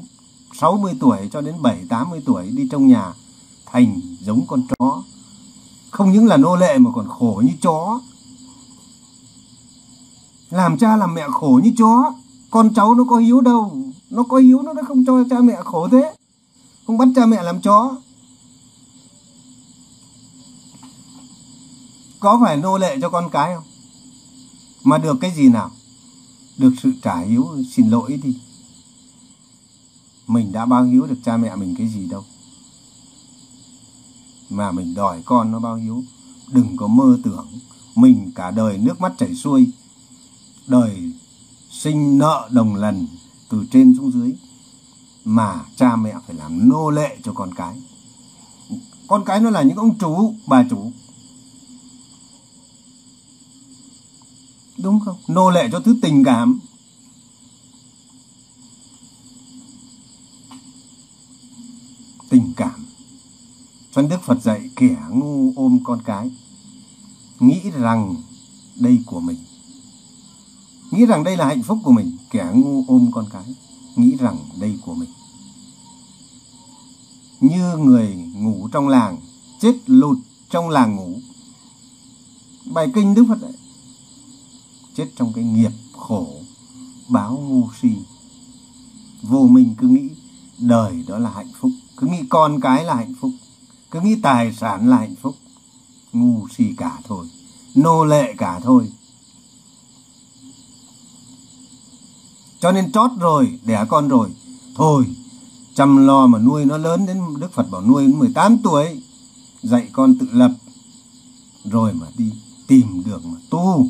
60 tuổi cho đến 7 80 tuổi đi trong nhà thành giống con chó. Không những là nô lệ mà còn khổ như chó. Làm cha làm mẹ khổ như chó, con cháu nó có hiếu đâu. Nó có hiếu nó đã không cho cha mẹ khổ thế. Không bắt cha mẹ làm chó. Có phải nô lệ cho con cái không? Mà được cái gì nào? Được sự trả hiếu, xin lỗi đi. Mình đã bao hiếu được cha mẹ mình cái gì đâu. Mà mình đòi con nó bao hiếu. Đừng có mơ tưởng mình cả đời nước mắt chảy xuôi. Đời sinh nợ đồng lần từ trên xuống dưới. Mà cha mẹ phải làm nô lệ cho con cái. Con cái nó là những ông chủ, bà chủ. Đúng không? Nô lệ cho thứ tình cảm. Tình cảm. Cho Đức Phật dạy kẻ ngu ôm con cái. Nghĩ rằng đây của mình. Nghĩ rằng đây là hạnh phúc của mình. Kẻ ngu ôm con cái. Nghĩ rằng đây của mình. Như người ngủ trong làng, chết lụt trong làng ngủ. Bài kinh Đức Phật dạy chết trong cái nghiệp khổ, báo ngu si. Vô minh cứ nghĩ đời đó là hạnh phúc, cứ nghĩ con cái là hạnh phúc, cứ nghĩ tài sản là hạnh phúc, ngu si cả thôi, nô lệ cả thôi. Cho nên chót rồi, đẻ con rồi, thôi, chăm lo mà nuôi nó lớn đến đức phật bảo nuôi đến 18 tuổi, dạy con tự lập, rồi mà đi tìm đường mà tu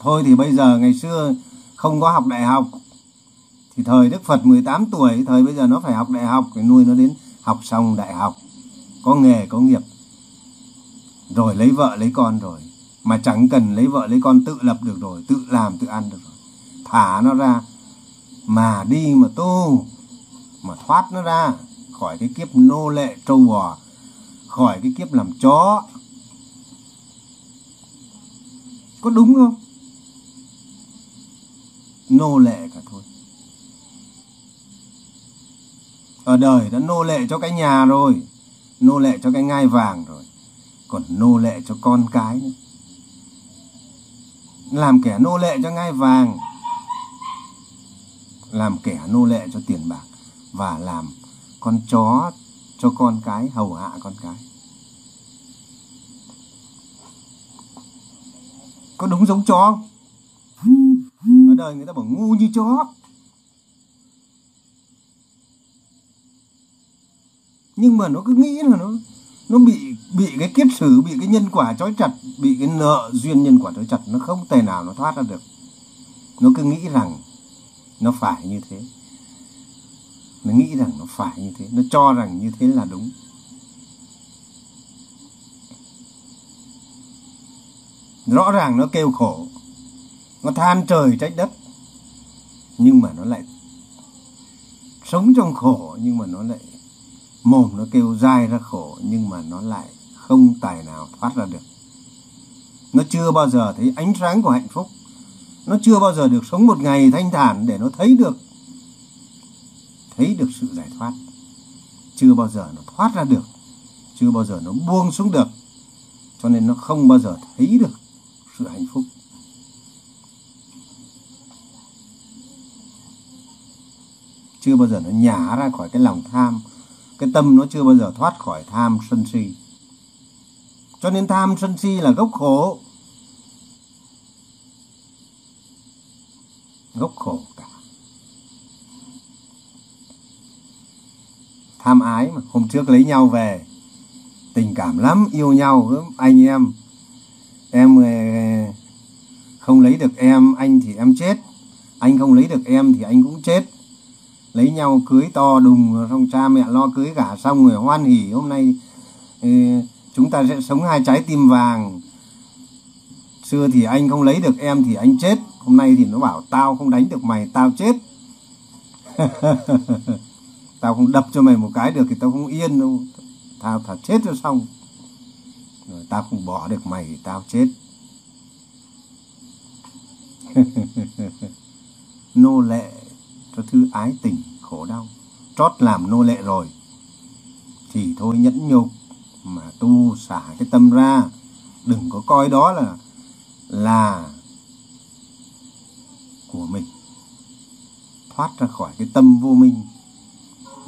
thôi thì bây giờ ngày xưa không có học đại học, thì thời Đức Phật 18 tuổi, thời bây giờ nó phải học đại học để nuôi nó đến học xong đại học, có nghề, có nghiệp. Rồi lấy vợ, lấy con rồi. Mà chẳng cần lấy vợ, lấy con tự lập được rồi, tự làm, tự ăn được rồi. Thả nó ra, mà đi mà tu, mà thoát nó ra khỏi cái kiếp nô lệ, trâu bò, khỏi cái kiếp làm chó. Có đúng không? Nô lệ cả thôi. Ở đời đã nô lệ cho cái nhà rồi, nô lệ cho cái ngai vàng rồi, còn nô lệ cho con cái nữa. Làm kẻ nô lệ cho ngai vàng, làm kẻ nô lệ cho tiền bạc, và làm con chó cho con cái, hầu hạ con cái. Có đúng giống chó không? Đời người ta bảo ngu như chó. Nhưng mà nó cứ nghĩ là nó nó bị bị cái kiếp sử, bị cái nhân quả trói chặt, bị cái nợ duyên nhân quả trói chặt, nó không thể nào nó thoát ra được. Nó cứ nghĩ rằng nó phải như thế. Nó nghĩ rằng nó phải như thế. Nó cho rằng như thế là đúng. Rõ ràng nó kêu khổ nó than trời trách đất, nhưng mà nó lại sống trong khổ, nhưng mà nó lại mồm nó kêu dai ra khổ, nhưng mà nó lại không tài nào thoát ra được. Nó chưa bao giờ thấy ánh sáng của hạnh phúc. Nó chưa bao giờ được sống một ngày thanh thản để nó thấy được thấy được sự giải thoát. Chưa bao giờ nó thoát ra được, chưa bao giờ nó buông xuống được. Cho nên nó không bao giờ thấy được sự hạnh phúc. Chưa bao giờ nó nhả ra khỏi cái lòng tham. Cái tâm nó chưa bao giờ thoát khỏi tham sân si. Cho nên tham sân si là gốc khổ. Gốc khổ cả. Tham ái mà, hôm trước lấy nhau về. Tình cảm lắm, yêu nhau anh em. Em ờ, không lấy được em, anh thì em chết. Anh không lấy được em thì anh cũng chết lấy nhau cưới to đùng, xong cha mẹ lo cưới cả xong rồi hoan hỉ, hôm nay ừ, chúng ta sẽ sống hai trái tim vàng. Xưa thì anh không lấy được em thì anh chết, hôm nay thì nó bảo tao không đánh được mày, tao chết. Tao không đập cho mày một cái được thì tao không yên đâu. Tao thà chết cho xong. Rồi tao không bỏ được mày thì tao chết. Nô lệ cho thứ ái tình, khổ đau. Trót làm nô lệ rồi. Thì thôi nhẫn nhục mà tu xả cái tâm ra. Đừng có coi đó là là của mình. Thoát ra khỏi cái tâm vô minh.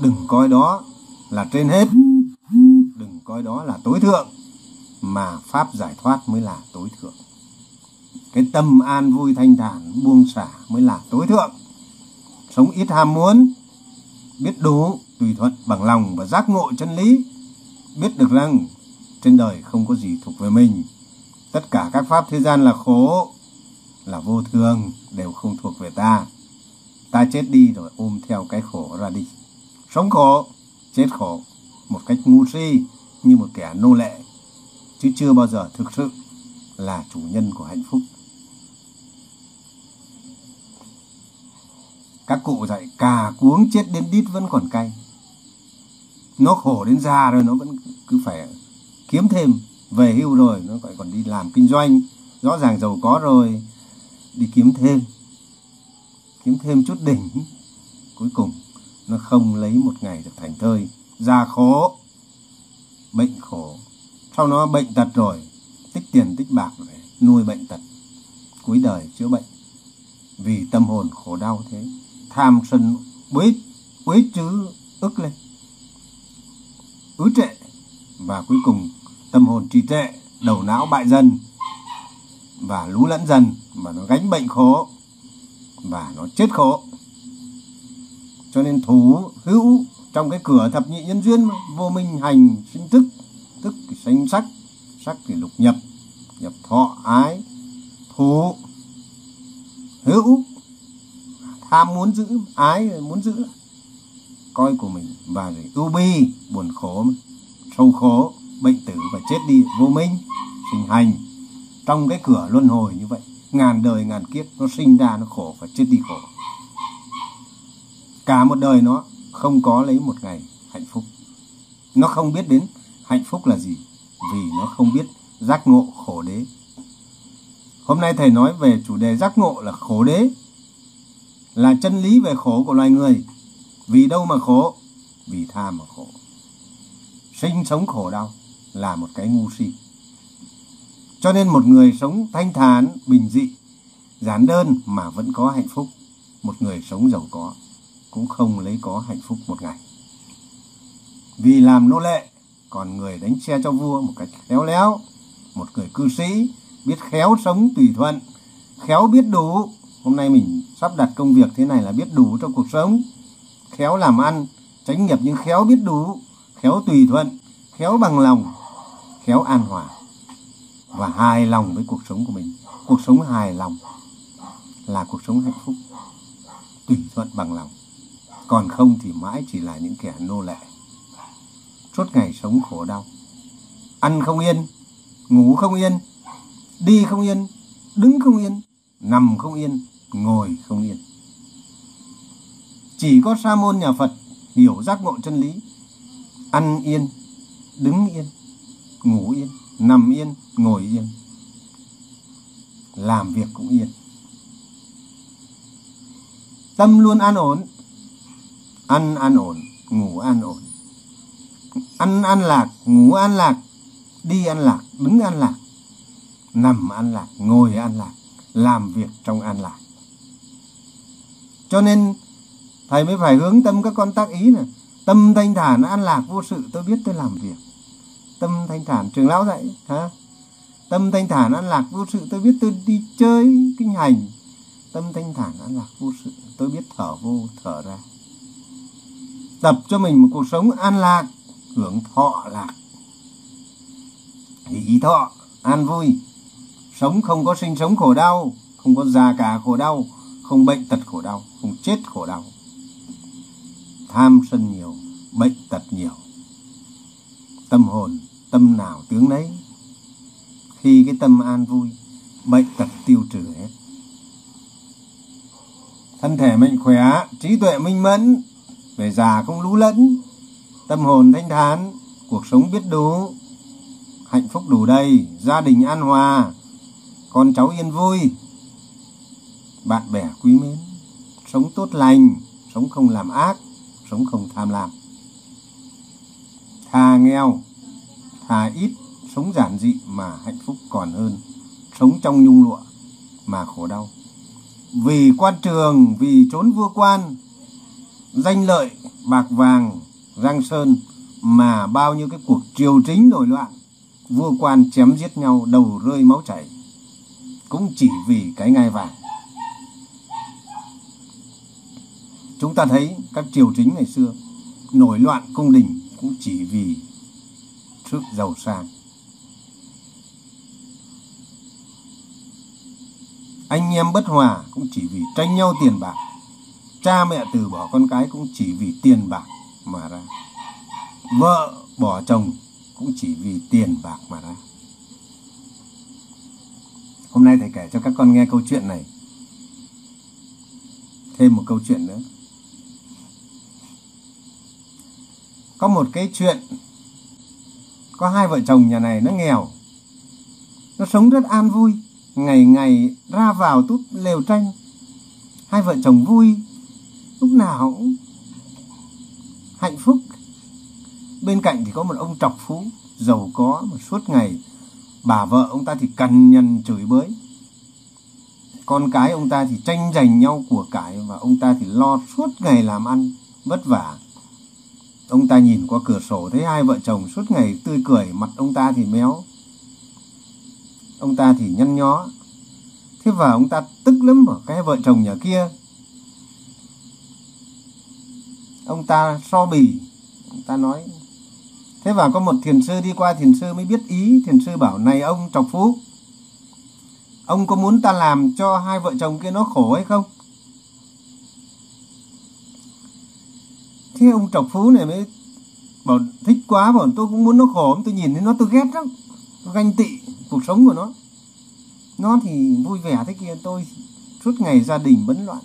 Đừng coi đó là trên hết. Đừng coi đó là tối thượng. Mà pháp giải thoát mới là tối thượng. Cái tâm an vui thanh thản, buông xả mới là tối thượng sống ít ham muốn, biết đủ tùy thuận, bằng lòng và giác ngộ chân lý, biết được rằng trên đời không có gì thuộc về mình. Tất cả các pháp thế gian là khổ, là vô thường, đều không thuộc về ta. Ta chết đi rồi ôm theo cái khổ ra đi. Sống khổ, chết khổ, một cách ngu si, như một kẻ nô lệ, chứ chưa bao giờ thực sự là chủ nhân của hạnh phúc. Các cụ dạy, cà cuống chết đến đít vẫn còn cay. Nó khổ đến già rồi, nó vẫn cứ phải kiếm thêm. Về hưu rồi, nó phải còn đi làm kinh doanh. Rõ ràng giàu có rồi, đi kiếm thêm. Kiếm thêm chút đỉnh. Cuối cùng, nó không lấy một ngày được thành thơi. Già khổ, bệnh khổ. Sau nó bệnh tật rồi, tích tiền tích bạc để nuôi bệnh tật. Cuối đời chữa bệnh. Vì tâm hồn khổ đau thế tham sân quế quế chứ ức lên. Ứ trệ và cuối cùng tâm hồn trì trệ, đầu não bại dần và lú lẫn dần và nó gánh bệnh khổ và nó chết khổ. Cho nên thủ hữu trong cái cửa thập nhị nhân duyên vô minh hành sinh thức tức thì sanh sắc sắc thì lục nhập nhập thọ ái, thủ hữu tham muốn giữ, ái muốn giữ coi của mình và rồi ưu bi, buồn khổ, sâu khổ, bệnh tử và chết đi vô minh, sinh hành. Trong cái cửa luân hồi như vậy, ngàn đời ngàn kiếp nó sinh ra nó khổ và chết đi khổ. Cả một đời nó không có lấy một ngày hạnh phúc. Nó không biết đến hạnh phúc là gì vì nó không biết giác ngộ khổ đế. Hôm nay thầy nói về chủ đề giác ngộ là khổ đế là chân lý về khổ của loài người. Vì đâu mà khổ? Vì tham mà khổ. Sinh sống khổ đau là một cái ngu si. Cho nên một người sống thanh thản, bình dị, giản đơn mà vẫn có hạnh phúc, một người sống giàu có cũng không lấy có hạnh phúc một ngày. Vì làm nô lệ, còn người đánh xe cho vua một cách khéo léo, một người cư sĩ biết khéo sống tùy thuận, khéo biết đủ, hôm nay mình sắp đặt công việc thế này là biết đủ trong cuộc sống. Khéo làm ăn, tránh nghiệp nhưng khéo biết đủ, khéo tùy thuận, khéo bằng lòng, khéo an hòa. Và hài lòng với cuộc sống của mình. Cuộc sống hài lòng là cuộc sống hạnh phúc. Tùy thuận bằng lòng. Còn không thì mãi chỉ là những kẻ nô lệ. Suốt ngày sống khổ đau. Ăn không yên, ngủ không yên, đi không yên, đứng không yên, nằm không yên ngồi không yên. Chỉ có sa môn nhà phật hiểu giác ngộ chân lý, ăn yên, đứng yên, ngủ yên, nằm yên, ngồi yên, làm việc cũng yên. Tâm luôn an ổn, ăn an ổn, ngủ an ổn. Ăn an lạc, ngủ an lạc, đi an lạc, đứng an lạc, nằm an lạc, ngồi an lạc, làm việc trong an lạc cho nên thầy mới phải hướng tâm các con tác ý này. Tâm thanh thản an lạc vô sự, tôi biết tôi làm việc. Tâm thanh thản trường lão dạy, hả? Tâm thanh thản an lạc vô sự, tôi biết tôi đi chơi, kinh hành. Tâm thanh thản an lạc vô sự, tôi biết thở vô, thở ra. Tập cho mình một cuộc sống an lạc, hưởng thọ lạc. Hỷ thọ, an vui. Sống không có sinh sống khổ đau, không có già cả khổ đau không bệnh tật khổ đau, không chết khổ đau. Tham sân nhiều, bệnh tật nhiều. Tâm hồn, tâm nào tướng đấy khi cái tâm an vui, bệnh tật tiêu trừ hết. Thân thể mạnh khỏe, trí tuệ minh mẫn, về già không lú lẫn. Tâm hồn thanh thản, cuộc sống biết đủ. Hạnh phúc đủ đầy, gia đình an hòa. Con cháu yên vui bạn bè quý mến, sống tốt lành, sống không làm ác, sống không tham lam. Thà nghèo, thà ít, sống giản dị mà hạnh phúc còn hơn, sống trong nhung lụa mà khổ đau. Vì quan trường, vì trốn vua quan, danh lợi, bạc vàng, giang sơn mà bao nhiêu cái cuộc triều chính nổi loạn, vua quan chém giết nhau, đầu rơi máu chảy, cũng chỉ vì cái ngai vàng. Chúng ta thấy các triều chính ngày xưa nổi loạn cung đình cũng chỉ vì sự giàu sang. Anh em bất hòa cũng chỉ vì tranh nhau tiền bạc. Cha mẹ từ bỏ con cái cũng chỉ vì tiền bạc mà ra. Vợ bỏ chồng cũng chỉ vì tiền bạc mà ra. Hôm nay thầy kể cho các con nghe câu chuyện này. Thêm một câu chuyện nữa. Có một cái chuyện. Có hai vợ chồng nhà này nó nghèo. Nó sống rất an vui. Ngày ngày ra vào túp lều tranh. Hai vợ chồng vui. Lúc nào cũng hạnh phúc. Bên cạnh thì có một ông trọc phú, giàu có, mà suốt ngày bà vợ ông ta thì cằn nhằn chửi bới. Con cái ông ta thì tranh giành nhau của cải, và ông ta thì lo suốt ngày làm ăn, vất vả ông ta nhìn qua cửa sổ thấy hai vợ chồng suốt ngày tươi cười, mặt ông ta thì méo. Ông ta thì nhăn nhó. Thế và ông ta tức lắm ở cái vợ chồng nhà kia. Ông ta so bì. Ông ta nói, thế và có một thiền sư đi qua, thiền sư mới biết ý, thiền sư bảo, này ông trọc phú, ông có muốn ta làm cho hai vợ chồng kia nó khổ hay không thế ông trọc phú này mới bảo thích quá, bảo tôi cũng muốn nó khổ, tôi nhìn thấy nó, tôi ghét lắm. Tôi ganh tị cuộc sống của nó. Nó thì vui vẻ thế kia, tôi suốt ngày gia đình bấn loạn,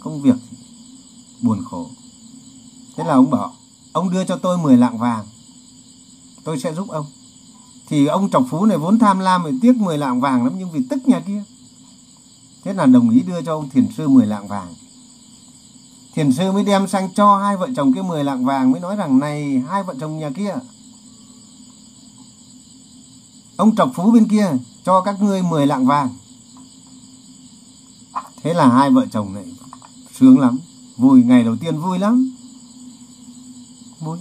công việc buồn khổ. Thế là ông bảo, ông đưa cho tôi 10 lạng vàng, tôi sẽ giúp ông. Thì ông trọc phú này vốn tham lam thì tiếc 10 lạng vàng lắm, nhưng vì tức nhà kia. Thế là đồng ý đưa cho ông thiền sư 10 lạng vàng thiền sư mới đem sang cho hai vợ chồng cái 10 lạng vàng mới nói rằng, này, hai vợ chồng nhà kia. Ông trọc phú bên kia cho các ngươi 10 lạng vàng. Thế là hai vợ chồng này sướng lắm, vui, ngày đầu tiên vui lắm. Vui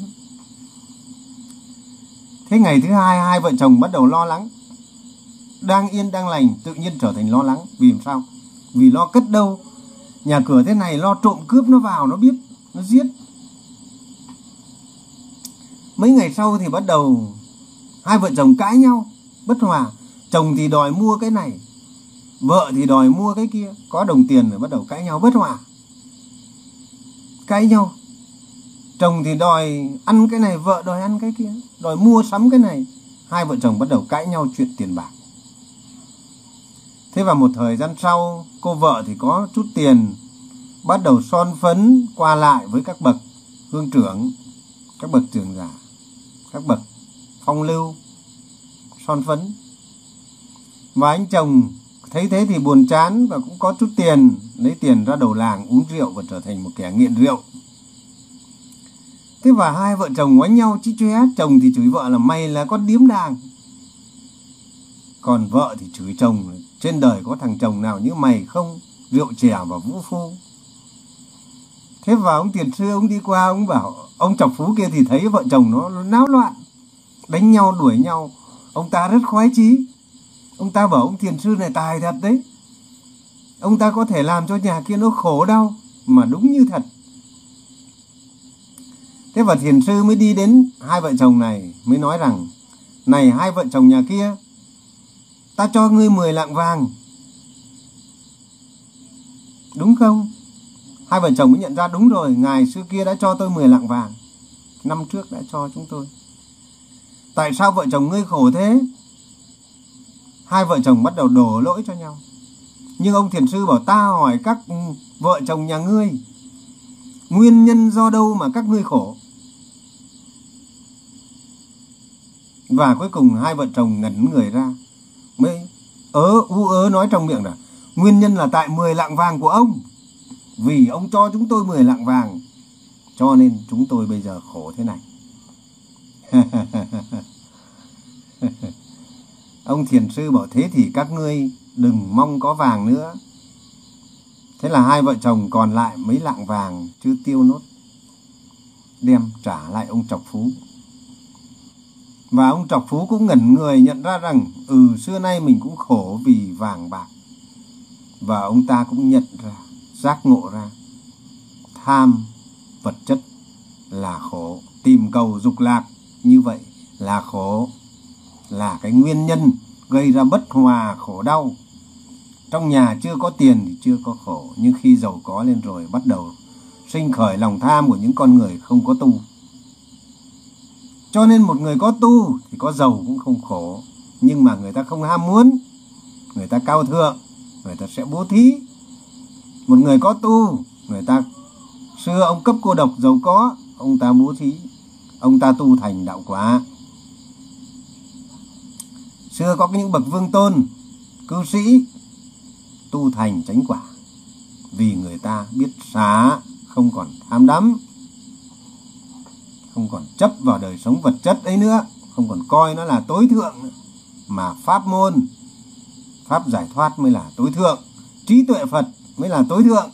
thế ngày thứ hai hai vợ chồng bắt đầu lo lắng. Đang yên, đang lành, tự nhiên trở thành lo lắng. Vì sao? Vì lo cất đâu nhà cửa thế này lo trộm cướp nó vào, nó biết, nó giết. Mấy ngày sau thì bắt đầu, hai vợ chồng cãi nhau, bất hòa. Chồng thì đòi mua cái này, vợ thì đòi mua cái kia. Có đồng tiền rồi bắt đầu cãi nhau, bất hòa. Cãi nhau. Chồng thì đòi ăn cái này, vợ đòi ăn cái kia. Đòi mua sắm cái này. Hai vợ chồng bắt đầu cãi nhau chuyện tiền bạc thế và một thời gian sau, cô vợ thì có chút tiền, bắt đầu son phấn qua lại với các bậc hương trưởng, các bậc trưởng giả, các bậc phong lưu, son phấn. Và anh chồng thấy thế thì buồn chán và cũng có chút tiền, lấy tiền ra đầu làng uống rượu và trở thành một kẻ nghiện rượu. Thế và hai vợ chồng quánh nhau chí chóe, chồng thì chửi vợ là mày là con điếm đàng. Còn vợ thì chửi chồng trên đời có thằng chồng nào như mày không? Rượu chè và vũ phu. Thế và ông tiền sư, ông đi qua, ông bảo, ông chọc phú kia thì thấy vợ chồng nó náo loạn, đánh nhau, đuổi nhau. Ông ta rất khoái chí. Ông ta bảo ông thiền sư này tài thật đấy. Ông ta có thể làm cho nhà kia nó khổ đau, mà đúng như thật. Thế và thiền sư mới đi đến hai vợ chồng này, mới nói rằng, này hai vợ chồng nhà kia ta cho ngươi 10 lạng vàng. Đúng không? Hai vợ chồng mới nhận ra đúng rồi, ngài xưa kia đã cho tôi 10 lạng vàng. Năm trước đã cho chúng tôi. Tại sao vợ chồng ngươi khổ thế? Hai vợ chồng bắt đầu đổ lỗi cho nhau. Nhưng ông thiền sư bảo ta hỏi các vợ chồng nhà ngươi, nguyên nhân do đâu mà các ngươi khổ? Và cuối cùng hai vợ chồng ngẩn người ra ớ, u ớ nói trong miệng là nguyên nhân là tại 10 lạng vàng của ông. Vì ông cho chúng tôi 10 lạng vàng, cho nên chúng tôi bây giờ khổ thế này. Ông thiền sư bảo thế thì các ngươi đừng mong có vàng nữa. Thế là hai vợ chồng còn lại mấy lạng vàng chưa tiêu nốt, đem trả lại ông trọc phú và ông trọc phú cũng ngẩn người nhận ra rằng ừ xưa nay mình cũng khổ vì vàng bạc. Và ông ta cũng nhận ra, giác ngộ ra, tham vật chất là khổ. Tìm cầu dục lạc như vậy là khổ, là cái nguyên nhân gây ra bất hòa khổ đau. Trong nhà chưa có tiền thì chưa có khổ, nhưng khi giàu có lên rồi bắt đầu sinh khởi lòng tham của những con người không có tu cho nên một người có tu thì có giàu cũng không khổ. Nhưng mà người ta không ham muốn, người ta cao thượng, người ta sẽ bố thí. Một người có tu, người ta xưa ông cấp cô độc giàu có, ông ta bố thí, ông ta tu thành đạo quả. Xưa có những bậc vương tôn, cư sĩ tu thành chánh quả vì người ta biết xá, không còn tham đắm không còn chấp vào đời sống vật chất ấy nữa, không còn coi nó là tối thượng nữa. mà pháp môn, pháp giải thoát mới là tối thượng, trí tuệ phật mới là tối thượng,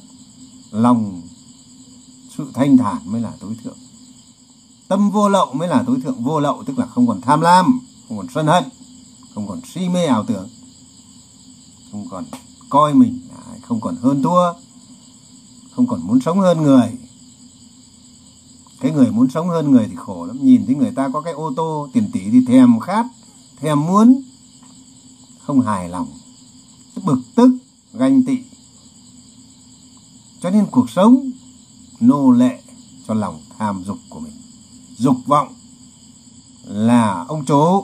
lòng sự thanh thản mới là tối thượng, tâm vô lậu mới là tối thượng vô lậu tức là không còn tham lam, không còn sân hận, không còn si mê ảo tưởng, không còn coi mình không còn hơn thua, không còn muốn sống hơn người cái người muốn sống hơn người thì khổ lắm. Nhìn thấy người ta có cái ô tô tiền tỷ thì thèm khát, thèm muốn. Không hài lòng. Bực tức, ganh tị. Cho nên cuộc sống nô lệ cho lòng tham dục của mình. Dục vọng là ông chú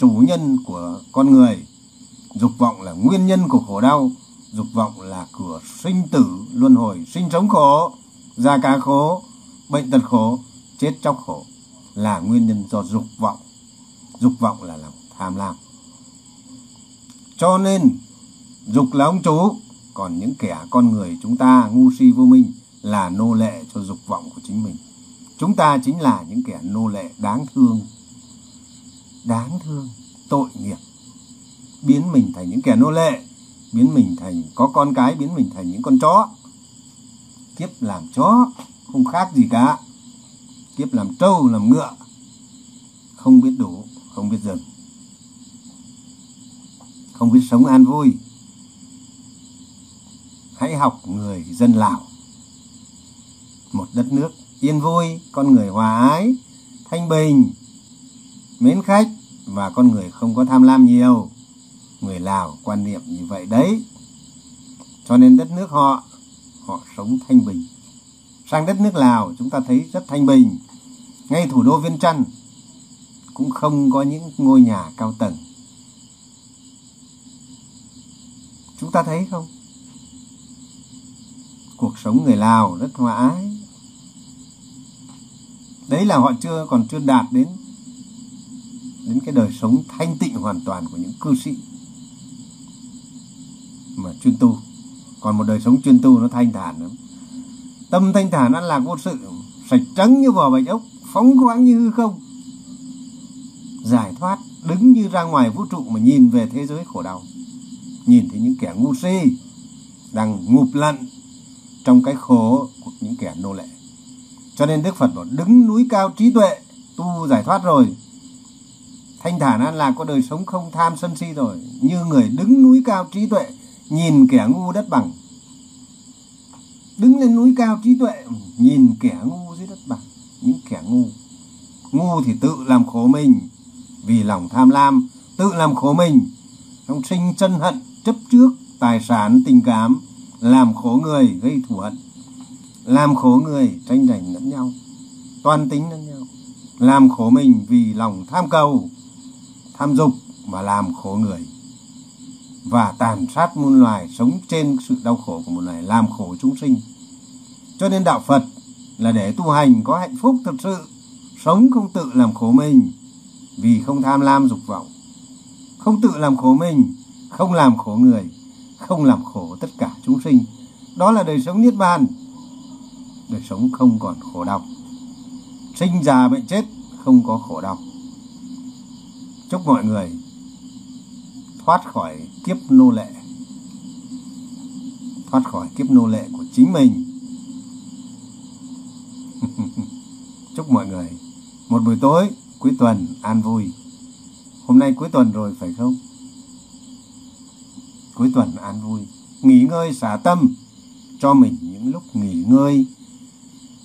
chủ nhân của con người. Dục vọng là nguyên nhân của khổ đau. Dục vọng là cửa sinh tử luân hồi, sinh sống khổ, già cả khổ bệnh tật khổ, chết trong khổ là nguyên nhân do dục vọng. Dục vọng là lòng tham lam. Cho nên, dục là ông chủ, còn những kẻ con người chúng ta, ngu si vô minh là nô lệ cho dục vọng của chính mình. Chúng ta chính là những kẻ nô lệ đáng thương. Đáng thương, tội nghiệp. Biến mình thành những kẻ nô lệ, biến mình thành có con cái, biến mình thành những con chó. Kiếp làm chó không khác gì cả kiếp làm trâu, làm ngựa, không biết đủ không biết dừng không biết sống an vui. Hãy học người dân lào, một đất nước yên vui, con người hòa ái, thanh bình, mến khách và con người không có tham lam nhiều. Người lào quan niệm như vậy đấy. Cho nên đất nước họ họ sống thanh bình sang đất nước lào, chúng ta thấy rất thanh bình. Ngay thủ đô viên chăn cũng không có những ngôi nhà cao tầng. Chúng ta thấy không? Cuộc sống người lào rất hòa ái. Đấy là họ chưa, còn chưa đạt đến đến cái đời sống thanh tịnh hoàn toàn của những cư sĩ mà chuyên tu. Còn một đời sống chuyên tu nó thanh thản lắm tâm thanh thản an lạc vô sự sạch trắng như vỏ bạch ốc, phóng khoáng như hư không. Giải thoát, đứng như ra ngoài vũ trụ mà nhìn về thế giới khổ đau. Nhìn thấy những kẻ ngu si đang ngụp lặn trong cái khổ của những kẻ nô lệ. Cho nên đức phật bảo, đứng núi cao trí tuệ, tu giải thoát rồi. Thanh thản an lạc có đời sống không tham sân si rồi. Như người đứng núi cao trí tuệ, nhìn kẻ ngu đất bằng đứng lên núi cao trí tuệ, nhìn kẻ ngu dưới đất bằng. Những kẻ ngu. Ngu thì tự làm khổ mình, vì lòng tham lam, tự làm khổ mình. Trong sinh chân hận, chấp trước tài sản tình cảm, làm khổ người gây thù hận. Làm khổ người tranh giành lẫn nhau, toan tính lẫn nhau. Làm khổ mình vì lòng tham cầu, tham dục mà làm khổ người. Và tàn sát muôn loài sống trên sự đau khổ của một loài làm khổ chúng sinh cho nên đạo phật là để tu hành có hạnh phúc thật sự, sống không tự làm khổ mình, vì không tham lam dục vọng. Không tự làm khổ mình, không làm khổ người, không làm khổ tất cả chúng sinh. Đó là đời sống niết bàn. Đời sống không còn khổ đau. Sinh già bệnh chết, không có khổ đau. Chúc mọi người thoát khỏi kiếp nô lệ, thoát khỏi kiếp nô lệ của chính mình. chúc mọi người một buổi tối cuối tuần an vui. Hôm nay cuối tuần rồi, phải không? Cuối tuần an vui. Nghỉ ngơi xả tâm cho mình những lúc nghỉ ngơi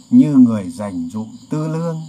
như người dành dụng tư lương.